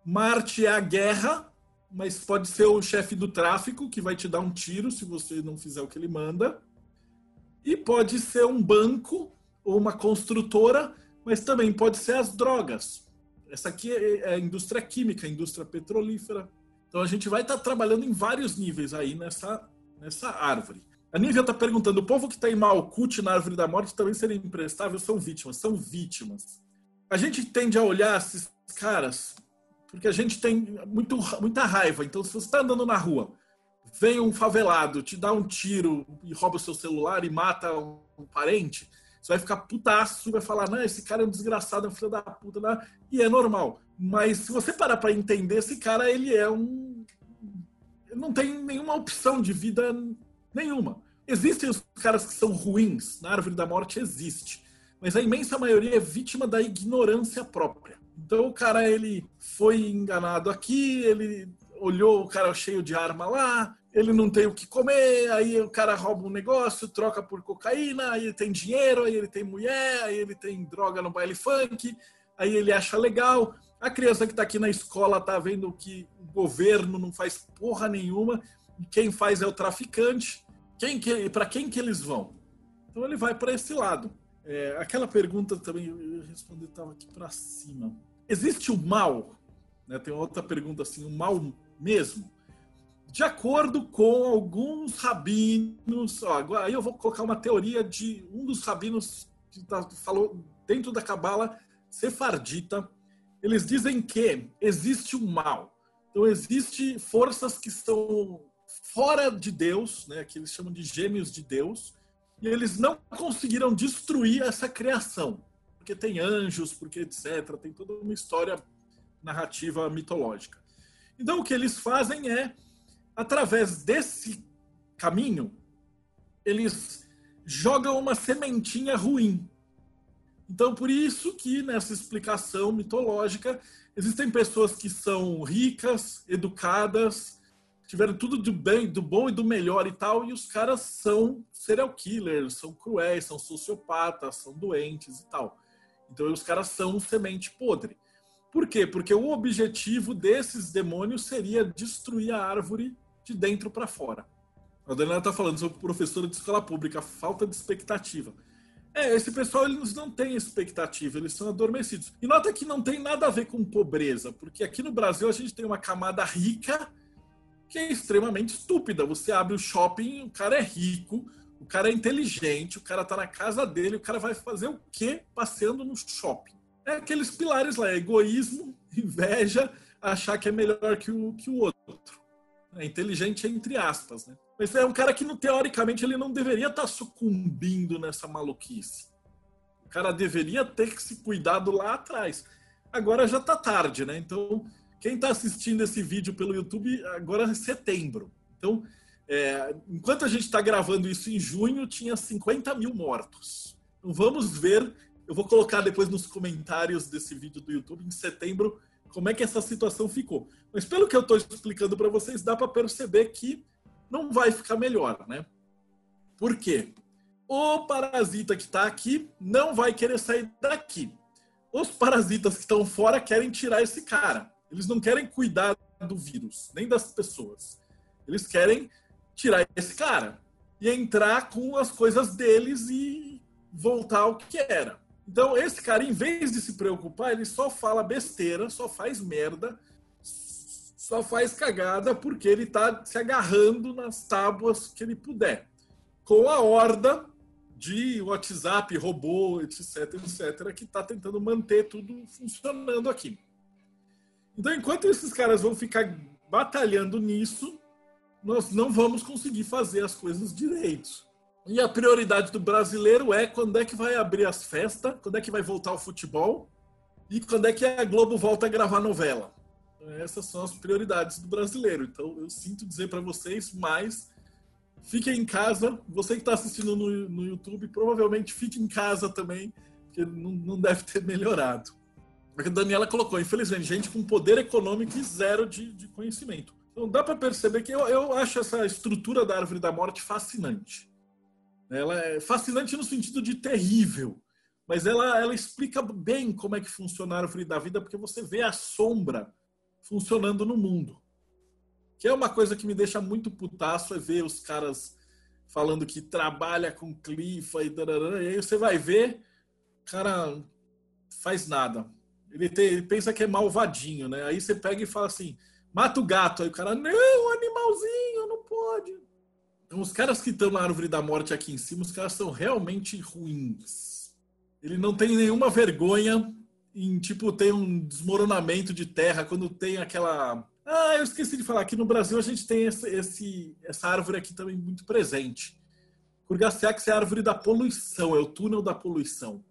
Marte é a guerra, mas pode ser o chefe do tráfico que vai te dar um tiro se você não fizer o que ele manda. E pode ser um banco ou uma construtora, mas também pode ser as drogas. Essa aqui é, é a indústria química, a indústria petrolífera. Então a gente vai estar tá trabalhando em vários níveis aí nessa, nessa árvore. A Nívia está perguntando: o povo que está em Malkuth na árvore da morte também seria imprestável? São vítimas, são vítimas. A gente tende a olhar esses caras porque a gente tem muito, muita raiva. Então, se você está andando na rua, vem um favelado, te dá um tiro e rouba o seu celular e mata um, parente, você vai ficar putaço vai falar, não, esse cara é um desgraçado, é um filho da puta, né? e é normal. Mas se você parar para entender, esse cara, ele é um... Não tem nenhuma opção de vida nenhuma. Existem os caras que são ruins, na Árvore da Morte existe, mas a imensa maioria é vítima da ignorância própria. Então o cara, ele foi enganado aqui, ele olhou o cara cheio de arma lá, ele não tem o que comer, aí o cara rouba um negócio, troca por cocaína, aí ele tem dinheiro, aí ele tem mulher, aí ele tem droga no baile funk, aí ele acha legal. A criança que está aqui na escola está vendo que o governo não faz porra nenhuma, quem faz é o traficante. Quem que, para quem que eles vão? Então ele vai para esse lado. É, aquela pergunta também eu respondi estava aqui para cima. Existe o mal? Né, tem outra pergunta assim, o mal mesmo? De acordo com alguns rabinos, ó, agora aí eu vou colocar uma teoria de um dos rabinos que tá, falou dentro da cabala sefardita. Eles dizem que existe o mal. Então existe forças que estão fora de Deus, né, que eles chamam de gêmeos de Deus, e eles não conseguiram destruir essa criação, porque tem anjos, porque etc, tem toda uma história narrativa mitológica. Então o que eles fazem é através desse caminho, eles jogam uma sementinha ruim. Então, por isso que nessa explicação mitológica, existem pessoas que são ricas, educadas, tiveram tudo do bem, do bom e do melhor e tal, e os caras são serial killers, são cruéis, são sociopatas, são doentes e tal. Então, os caras são semente podre. Por quê? Porque o objetivo desses demônios seria destruir a árvore de dentro para fora. A Daniela está falando sobre professora de escola pública, falta de expectativa. É, esse pessoal eles não têm expectativa, eles são adormecidos. E nota que não tem nada a ver com pobreza, porque aqui no Brasil a gente tem uma camada rica que é extremamente estúpida. Você abre o shopping, o cara é rico, o cara é inteligente, o cara tá na casa dele, o cara vai fazer o quê passeando no shopping? É aqueles pilares lá, egoísmo, <laughs> inveja, achar que é melhor que o, que o outro. É inteligente entre aspas, né? Mas é um cara que, teoricamente, ele não deveria estar tá sucumbindo nessa maluquice. O cara deveria ter que se cuidado lá atrás. Agora já tá tarde, né? Então, quem está assistindo esse vídeo pelo YouTube, agora é setembro. Então, É, enquanto a gente está gravando isso em junho, tinha 50 mil mortos. Então vamos ver. Eu vou colocar depois nos comentários desse vídeo do YouTube, em setembro, como é que essa situação ficou. Mas pelo que eu estou explicando para vocês, dá para perceber que não vai ficar melhor, né? Por quê? O parasita que está aqui não vai querer sair daqui. Os parasitas que estão fora querem tirar esse cara. Eles não querem cuidar do vírus, nem das pessoas. Eles querem tirar esse cara e entrar com as coisas deles e voltar ao que era. Então, esse cara, em vez de se preocupar, ele só fala besteira, só faz merda, só faz cagada porque ele está se agarrando nas tábuas que ele puder. Com a horda de WhatsApp, robô, etc, etc, que está tentando manter tudo funcionando aqui. Então, enquanto esses caras vão ficar batalhando nisso, nós não vamos conseguir fazer as coisas direito. E a prioridade do brasileiro é quando é que vai abrir as festas, quando é que vai voltar o futebol e quando é que a Globo volta a gravar novela. Essas são as prioridades do brasileiro. Então eu sinto dizer para vocês, mas fiquem em casa. Você que está assistindo no, no YouTube, provavelmente fique em casa também, porque não, não deve ter melhorado. Porque a Daniela colocou, infelizmente, gente com poder econômico e zero de, de conhecimento. Então dá para perceber que eu, eu acho essa estrutura da árvore da morte fascinante. Ela é fascinante no sentido de terrível, mas ela, ela explica bem como é que funciona a árvore da vida, porque você vê a sombra funcionando no mundo. Que é uma coisa que me deixa muito putaço, é ver os caras falando que trabalha com clifa e darará, e aí você vai ver, cara faz nada. Ele, tem, ele pensa que é malvadinho, né? Aí você pega e fala assim, mata o gato. Aí o cara, não, animalzinho, não pode. Então, os caras que estão na árvore da morte aqui em cima, os caras são realmente ruins. Ele não tem nenhuma vergonha em, tipo, ter um desmoronamento de terra, quando tem aquela. Ah, eu esqueci de falar, aqui no Brasil a gente tem esse, esse essa árvore aqui também muito presente. Curgaceax é a árvore da poluição, é o túnel da poluição.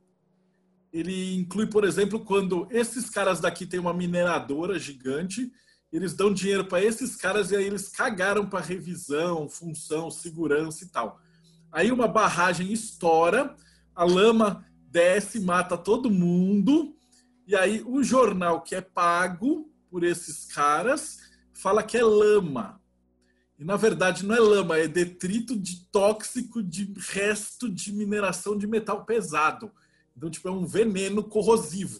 Ele inclui, por exemplo, quando esses caras daqui têm uma mineradora gigante eles dão dinheiro para esses caras e aí eles cagaram para revisão, função, segurança e tal. Aí uma barragem estoura, a lama desce, mata todo mundo, e aí o jornal que é pago por esses caras fala que é lama. E na verdade não é lama, é detrito de tóxico de resto de mineração de metal pesado. Então, tipo, é um veneno corrosivo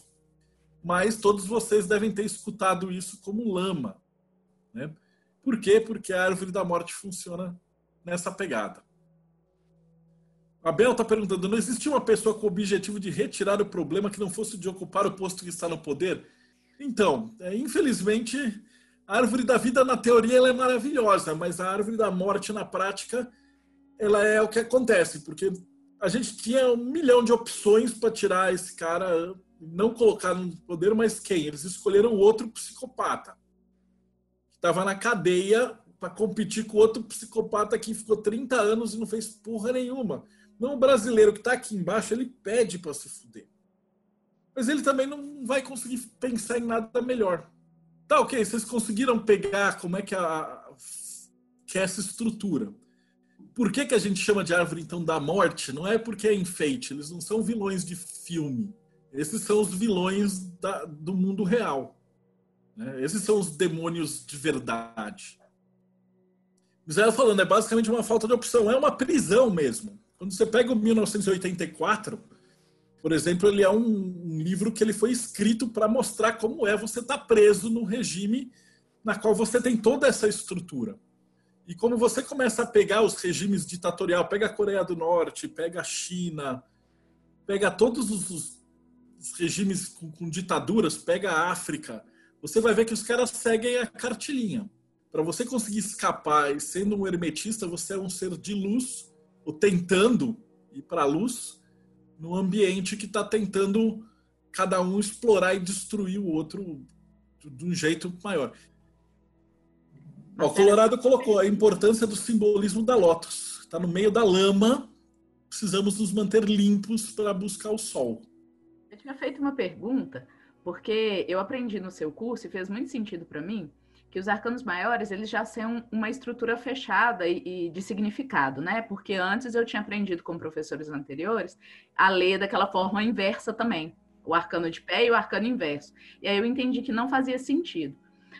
mas todos vocês devem ter escutado isso como lama. Né? Por quê? Porque a árvore da morte funciona nessa pegada. A Bel está perguntando: não existia uma pessoa com o objetivo de retirar o problema que não fosse de ocupar o posto que está no poder? Então, é, infelizmente, a árvore da vida, na teoria, ela é maravilhosa, mas a árvore da morte, na prática, ela é o que acontece, porque a gente tinha um milhão de opções para tirar esse cara não colocaram no poder, mas quem? Eles escolheram outro psicopata. Que estava na cadeia para competir com outro psicopata que ficou 30 anos e não fez porra nenhuma. Não o brasileiro que está aqui embaixo, ele pede para se fuder. Mas ele também não vai conseguir pensar em nada melhor. Tá, ok, vocês conseguiram pegar como é que, a, que é essa estrutura. Por que, que a gente chama de árvore, então, da morte? Não é porque é enfeite, eles não são vilões de filme esses são os vilões da, do mundo real. Né? Esses são os demônios de verdade. Israel falando, é basicamente uma falta de opção, é uma prisão mesmo. Quando você pega o 1984, por exemplo, ele é um, um livro que ele foi escrito para mostrar como é você estar tá preso no regime na qual você tem toda essa estrutura. E como você começa a pegar os regimes ditatoriais, pega a Coreia do Norte, pega a China, pega todos os regimes com, com ditaduras, pega a África, você vai ver que os caras seguem a cartilinha. Para você conseguir escapar e sendo um hermetista, você é um ser de luz, ou tentando ir para a luz, num ambiente que está tentando cada um explorar e destruir o outro de um jeito maior. O Colorado colocou a importância do simbolismo da Lotus. Está no meio da lama, precisamos nos manter limpos para buscar o sol tinha feito uma pergunta, porque eu aprendi no seu curso e fez muito sentido para mim, que os arcanos maiores eles já são uma estrutura fechada e, e, de significado, né? Porque antes eu tinha aprendido com professores anteriores a ler daquela forma inversa também, o arcano de pé e o arcano inverso. E aí eu entendi que não fazia sentido.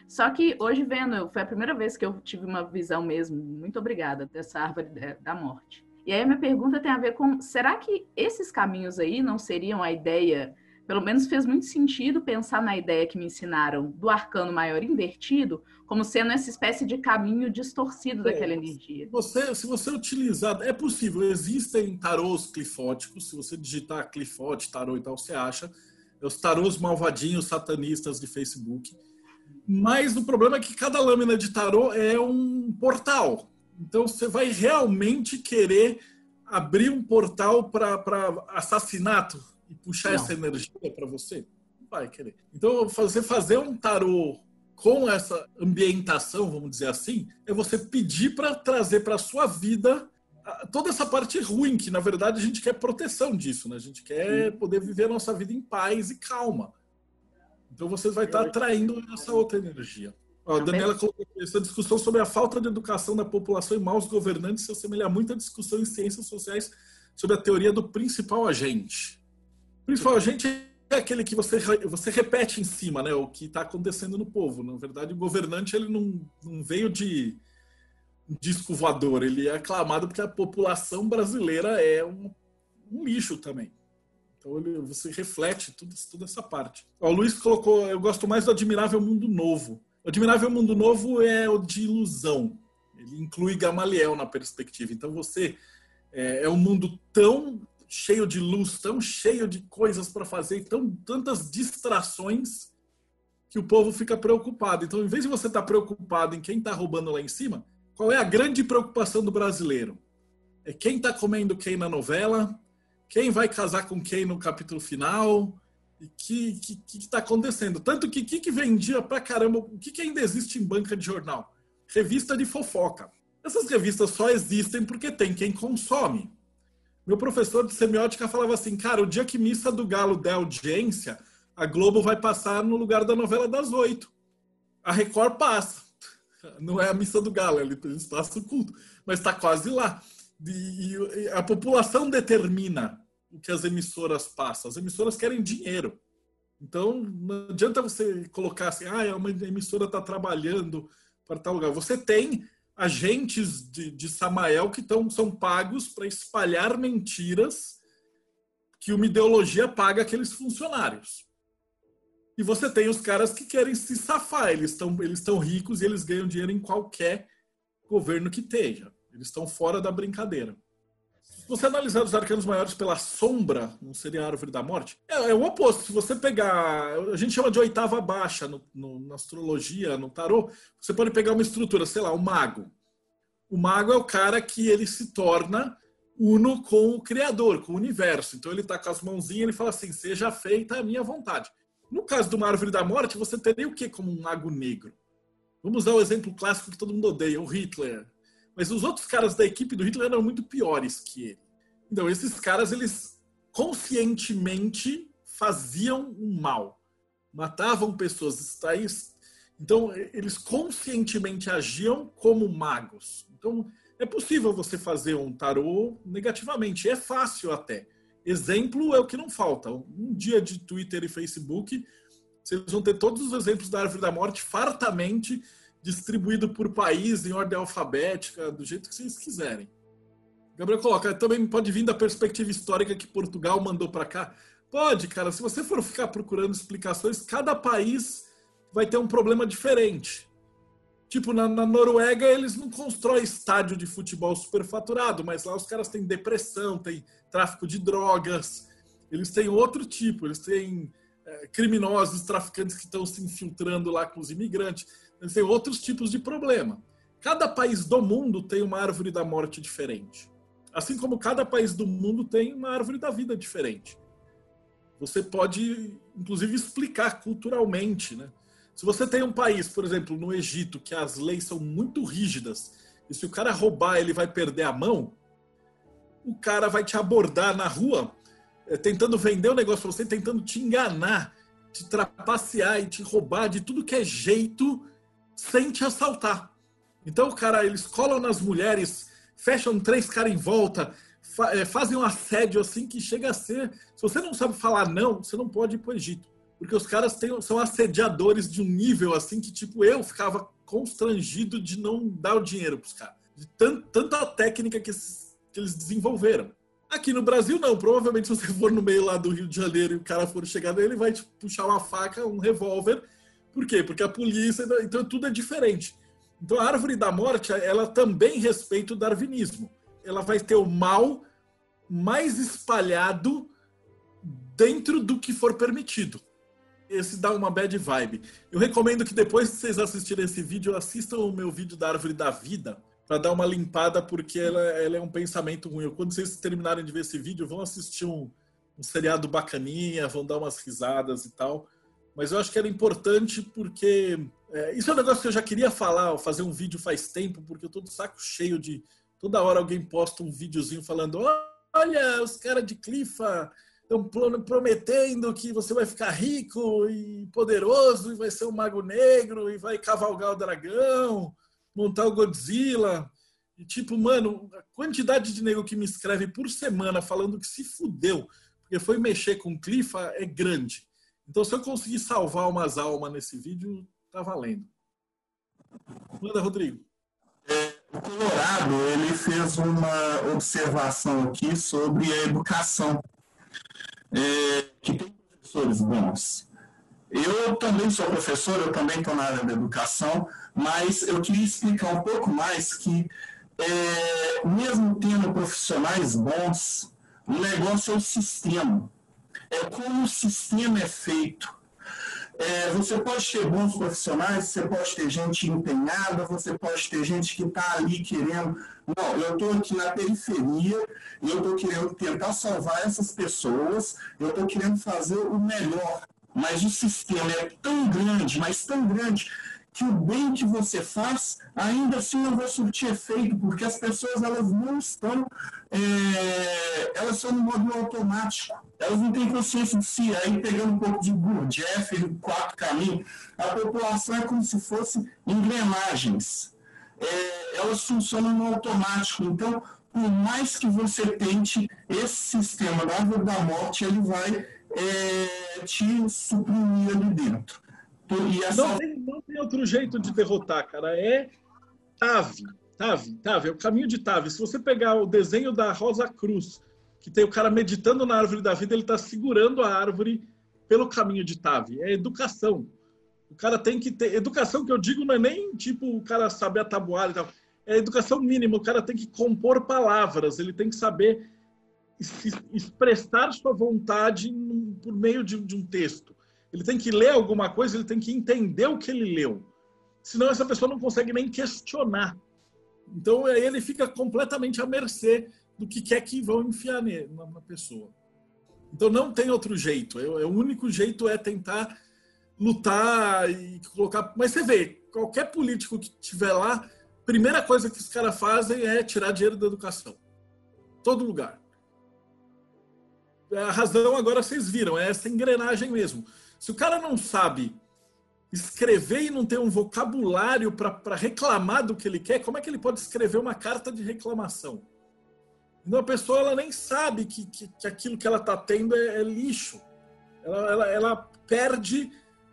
Só que hoje vendo, foi a primeira vez que eu tive uma visão mesmo, muito obrigada, dessa árvore da morte. E aí a minha pergunta tem a ver com, será que esses caminhos aí não seriam a ideia pelo menos fez muito sentido pensar na ideia que me ensinaram do arcano maior invertido como sendo essa espécie de caminho distorcido é, daquela energia. Você, se você utilizar, é possível, existem tarôs clifóticos, se você digitar clifote, tarô e tal, você acha, é os tarôs malvadinhos satanistas de Facebook. Mas o problema é que cada lâmina de tarô é um portal. Então você vai realmente querer abrir um portal para assassinato e puxar não. essa energia para você? Não vai querer. Então, você fazer um tarô com essa ambientação, vamos dizer assim, é você pedir para trazer para sua vida toda essa parte ruim, que na verdade a gente quer proteção disso, né? A gente quer poder viver a nossa vida em paz e calma. Então você vai estar tá atraindo essa outra energia. Ó, a Daniela colocou essa discussão sobre a falta de educação da população e maus governantes se assemelha muito à discussão em ciências sociais sobre a teoria do principal agente. Principal agente é aquele que você, você repete em cima, né? O que está acontecendo no povo. Na verdade, o governante ele não, não veio de disco voador. Ele é aclamado porque a população brasileira é um, um lixo também. Então ele, você reflete tudo, toda essa parte. O Luiz colocou, eu gosto mais do Admirável Mundo Novo. O Admirável Mundo Novo é o de ilusão. Ele inclui Gamaliel na perspectiva. Então você é, é um mundo tão cheio de luz, tão cheio de coisas para fazer, tão, tantas distrações que o povo fica preocupado. Então, em vez de você estar tá preocupado em quem está roubando lá em cima, qual é a grande preocupação do brasileiro? É quem está comendo quem na novela, quem vai casar com quem no capítulo final, e que que que está acontecendo? Tanto que que, que vendia pra caramba, o que, que ainda existe em banca de jornal? Revista de fofoca. Essas revistas só existem porque tem quem consome. Meu professor de semiótica falava assim, cara, o dia que Missa do Galo der audiência, a Globo vai passar no lugar da novela das oito. A Record passa. <laughs> Não é a Missa do Galo, eles passam o culto, mas está quase lá. E a população determina o que as emissoras passam. As emissoras querem dinheiro. Então, não adianta você colocar assim, ah, uma emissora está trabalhando para tal lugar. Você tem agentes de, de Samael que tão, são pagos para espalhar mentiras que uma ideologia paga aqueles funcionários. E você tem os caras que querem se safar, eles estão eles ricos e eles ganham dinheiro em qualquer governo que esteja. Eles estão fora da brincadeira. Se você analisar os arcanos maiores pela sombra, não seria a árvore da morte? É, é o oposto. Se você pegar. A gente chama de oitava baixa no, no, na astrologia, no tarô. Você pode pegar uma estrutura, sei lá, o mago. O mago é o cara que ele se torna uno com o Criador, com o universo. Então ele está com as mãozinhas e ele fala assim: seja feita a minha vontade. No caso de uma árvore da morte, você teria o que como um mago negro? Vamos dar o exemplo clássico que todo mundo odeia, o Hitler. Mas os outros caras da equipe do Hitler eram muito piores que ele. Então, esses caras, eles conscientemente faziam um mal. Matavam pessoas. Então, eles conscientemente agiam como magos. Então, é possível você fazer um tarô negativamente. É fácil até. Exemplo é o que não falta. Um dia de Twitter e Facebook, vocês vão ter todos os exemplos da Árvore da Morte fartamente distribuído por país, em ordem alfabética, do jeito que vocês quiserem. Gabriel coloca, também pode vir da perspectiva histórica que Portugal mandou para cá. Pode, cara. Se você for ficar procurando explicações, cada país vai ter um problema diferente. Tipo, na, na Noruega, eles não constroem estádio de futebol superfaturado, mas lá os caras têm depressão, têm tráfico de drogas, eles têm outro tipo, eles têm é, criminosos, traficantes que estão se infiltrando lá com os imigrantes. Eles outros tipos de problema. Cada país do mundo tem uma árvore da morte diferente. Assim como cada país do mundo tem uma árvore da vida diferente. Você pode, inclusive, explicar culturalmente, né? Se você tem um país, por exemplo, no Egito, que as leis são muito rígidas, e se o cara roubar, ele vai perder a mão, o cara vai te abordar na rua, eh, tentando vender o negócio para você, tentando te enganar, te trapacear e te roubar de tudo que é jeito sem te assaltar. Então, cara, eles colam nas mulheres, fecham três caras em volta, fa é, fazem um assédio assim que chega a ser. Se você não sabe falar não, você não pode ir para o Egito. Porque os caras têm, são assediadores de um nível assim que, tipo, eu ficava constrangido de não dar o dinheiro para os caras. De tant, tanta técnica que, que eles desenvolveram. Aqui no Brasil, não. Provavelmente, se você for no meio lá do Rio de Janeiro e o cara for chegar nele, ele vai te puxar uma faca, um revólver. Por quê? Porque a polícia. Então, tudo é diferente. Então, a árvore da morte, ela também respeita o darwinismo. Ela vai ter o mal mais espalhado dentro do que for permitido. Esse dá uma bad vibe. Eu recomendo que depois que vocês assistirem esse vídeo, assistam o meu vídeo da árvore da vida, para dar uma limpada, porque ela, ela, é um pensamento ruim. Quando vocês terminarem de ver esse vídeo, vão assistir um, um seriado bacaninha, vão dar umas risadas e tal. Mas eu acho que era importante porque é, isso é um negócio que eu já queria falar, fazer um vídeo faz tempo, porque eu tô de saco cheio de. Toda hora alguém posta um videozinho falando: olha, os caras de Clifa estão prometendo que você vai ficar rico e poderoso, e vai ser um mago negro, e vai cavalgar o dragão, montar o Godzilla. E tipo, mano, a quantidade de nego que me escreve por semana falando que se fudeu, porque foi mexer com Clifa, é grande. Então, se eu conseguir salvar umas almas nesse vídeo, Tá valendo. Manda, Rodrigo. É, o Colorado ele fez uma observação aqui sobre a educação, é, que tem professores bons. Eu também sou professor, eu também estou na área da educação, mas eu queria explicar um pouco mais que, é, mesmo tendo profissionais bons, o negócio é o sistema. É como o sistema é feito é, você pode ter bons profissionais, você pode ter gente empenhada, você pode ter gente que está ali querendo. Não, eu estou aqui na periferia e eu estou querendo tentar salvar essas pessoas, eu estou querendo fazer o melhor. Mas o sistema é tão grande, mas tão grande, que o bem que você faz ainda assim não vai surtir efeito, porque as pessoas elas não estão, é, elas são no modo automático, elas não têm consciência de si. Aí pegando um pouco de Gurdjieff, o quatro caminhos, a população é como se fosse engrenagens, é, elas funcionam no automático. Então, por mais que você tente, esse sistema da árvore da morte, ele vai é, te suprimir ali dentro. Essa... Não, tem, não tem outro jeito de derrotar, cara. É Tave. Tave, Tave, é o caminho de Tave. Se você pegar o desenho da Rosa Cruz, que tem o cara meditando na árvore da vida, ele está segurando a árvore pelo caminho de Tave. É educação. O cara tem que ter. Educação que eu digo não é nem tipo o cara saber a tabuada e tal. É educação mínima. O cara tem que compor palavras, ele tem que saber expressar sua vontade por meio de, de um texto ele tem que ler alguma coisa, ele tem que entender o que ele leu. Senão essa pessoa não consegue nem questionar. Então aí ele fica completamente à mercê do que quer que vão enfiar na pessoa. Então não tem outro jeito. É, é, o único jeito é tentar lutar e colocar. Mas você vê, qualquer político que tiver lá, primeira coisa que os caras fazem é tirar dinheiro da educação. Todo lugar. A razão agora vocês viram, é essa engrenagem mesmo. Se o cara não sabe escrever e não tem um vocabulário para reclamar do que ele quer, como é que ele pode escrever uma carta de reclamação? Então a pessoa ela nem sabe que, que, que aquilo que ela está tendo é, é lixo. Ela, ela, ela, perde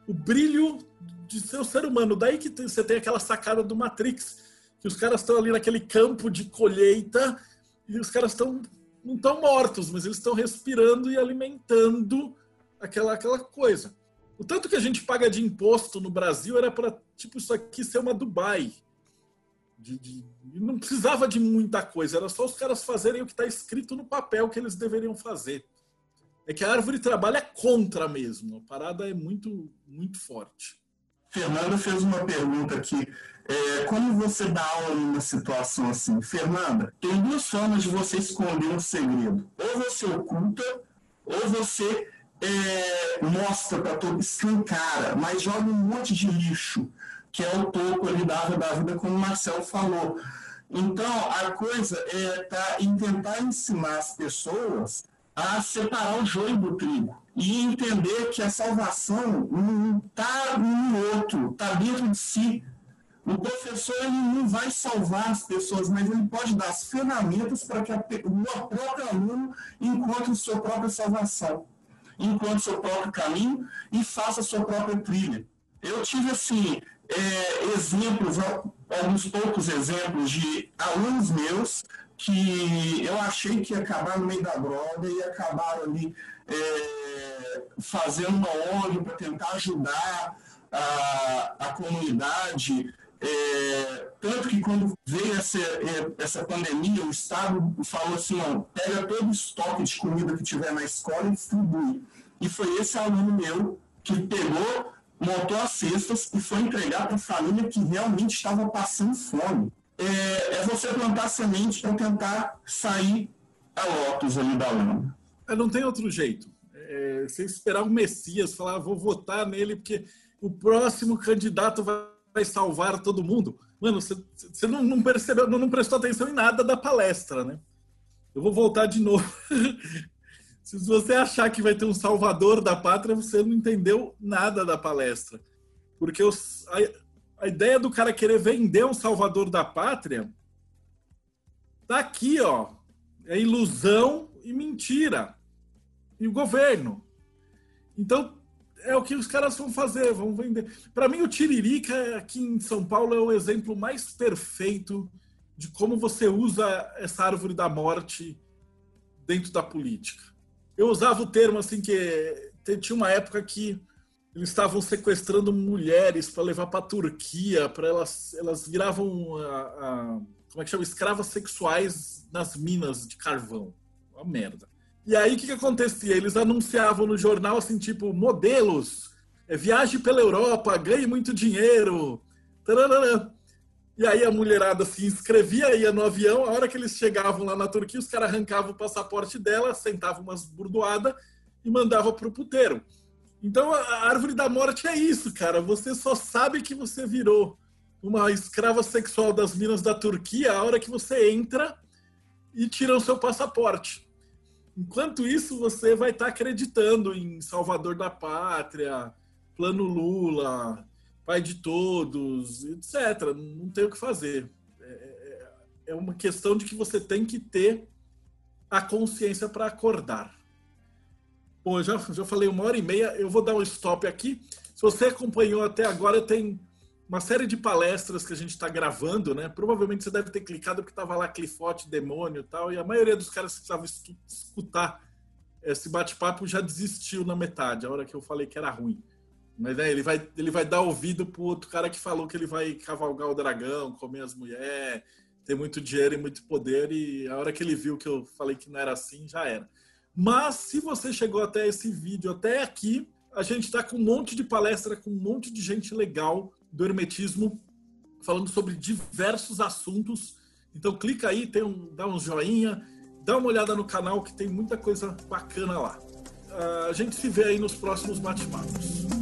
o brilho de ser ser humano. Daí que você tem aquela sacada do Matrix, que os caras estão ali naquele campo de colheita e os caras estão não estão mortos, mas eles estão respirando e alimentando aquela, aquela coisa. O tanto que a gente paga de imposto no Brasil era para, tipo, isso aqui ser uma Dubai. De, de, não precisava de muita coisa, era só os caras fazerem o que está escrito no papel que eles deveriam fazer. É que a árvore trabalha contra mesmo, a parada é muito, muito forte. Fernanda fez uma pergunta aqui. É, como você dá aula numa situação assim? Fernanda, tem duas formas de você esconder um segredo. Ou você oculta, ou você é, mostra para todo, escancara, mas joga um monte de lixo, que é o topo ali da árvore da vida, como o Marcelo falou. Então, a coisa é tá, tentar ensinar as pessoas a separar o joio do trigo e entender que a salvação não está no outro, está dentro de si. O professor ele não vai salvar as pessoas, mas ele pode dar as ferramentas para que a, o próprio aluno encontre sua própria salvação, encontre seu próprio caminho e faça sua própria trilha. Eu tive, assim, é, exemplos, alguns poucos exemplos de alunos meus que eu achei que ia acabar no meio da droga e acabaram ali é, fazendo uma ONG para tentar ajudar a, a comunidade. É, tanto que quando veio essa, é, essa pandemia, o Estado falou assim, ó, pega todo o estoque de comida que tiver na escola e distribui. E foi esse aluno meu que pegou, montou as cestas e foi entregar para a família que realmente estava passando fome. É, é você plantar semente para tentar sair a lotus ali da lama. É, não tem outro jeito. É, você esperar o Messias, falar, ah, vou votar nele porque o próximo candidato vai, vai salvar todo mundo. Mano, você, não, não, percebeu, não, não prestou atenção em nada da palestra, né? Eu vou voltar de novo. <laughs> Se você achar que vai ter um salvador da pátria, você não entendeu nada da palestra. Porque os, a, a ideia do cara querer vender um salvador da pátria tá aqui, ó. É ilusão e mentira. E o governo. Então, é o que os caras vão fazer, vão vender. Para mim, o Tiririca aqui em São Paulo é o exemplo mais perfeito de como você usa essa árvore da morte dentro da política eu usava o termo assim que tinha uma época que eles estavam sequestrando mulheres para levar para a Turquia, para elas elas viravam a, a, como é que chama escravas sexuais nas minas de carvão. Uma merda. E aí o que, que acontecia? Eles anunciavam no jornal assim tipo modelos, é, viagem pela Europa, ganhe muito dinheiro. Tararara. E aí a mulherada se inscrevia, ia no avião, a hora que eles chegavam lá na Turquia, os caras arrancavam o passaporte dela, sentavam umas burdoadas e mandavam pro puteiro. Então a árvore da morte é isso, cara. Você só sabe que você virou uma escrava sexual das minas da Turquia a hora que você entra e tira o seu passaporte. Enquanto isso, você vai estar tá acreditando em Salvador da Pátria, Plano Lula, pai de todos, etc. Não tem o que fazer. É, é, é uma questão de que você tem que ter a consciência para acordar. Bom, já, já falei uma hora e meia, eu vou dar um stop aqui. Se você acompanhou até agora, tem uma série de palestras que a gente está gravando, né? Provavelmente você deve ter clicado porque estava lá Clifote, Demônio e tal, e a maioria dos caras que precisavam escutar esse bate-papo já desistiu na metade, a hora que eu falei que era ruim. Mas é, ele vai, ele vai dar ouvido pro outro cara que falou que ele vai cavalgar o dragão, comer as mulheres, ter muito dinheiro e muito poder, e a hora que ele viu que eu falei que não era assim, já era. Mas se você chegou até esse vídeo, até aqui, a gente está com um monte de palestra, com um monte de gente legal do hermetismo, falando sobre diversos assuntos. Então clica aí, tem um, dá um joinha, dá uma olhada no canal que tem muita coisa bacana lá. Uh, a gente se vê aí nos próximos bate-papos.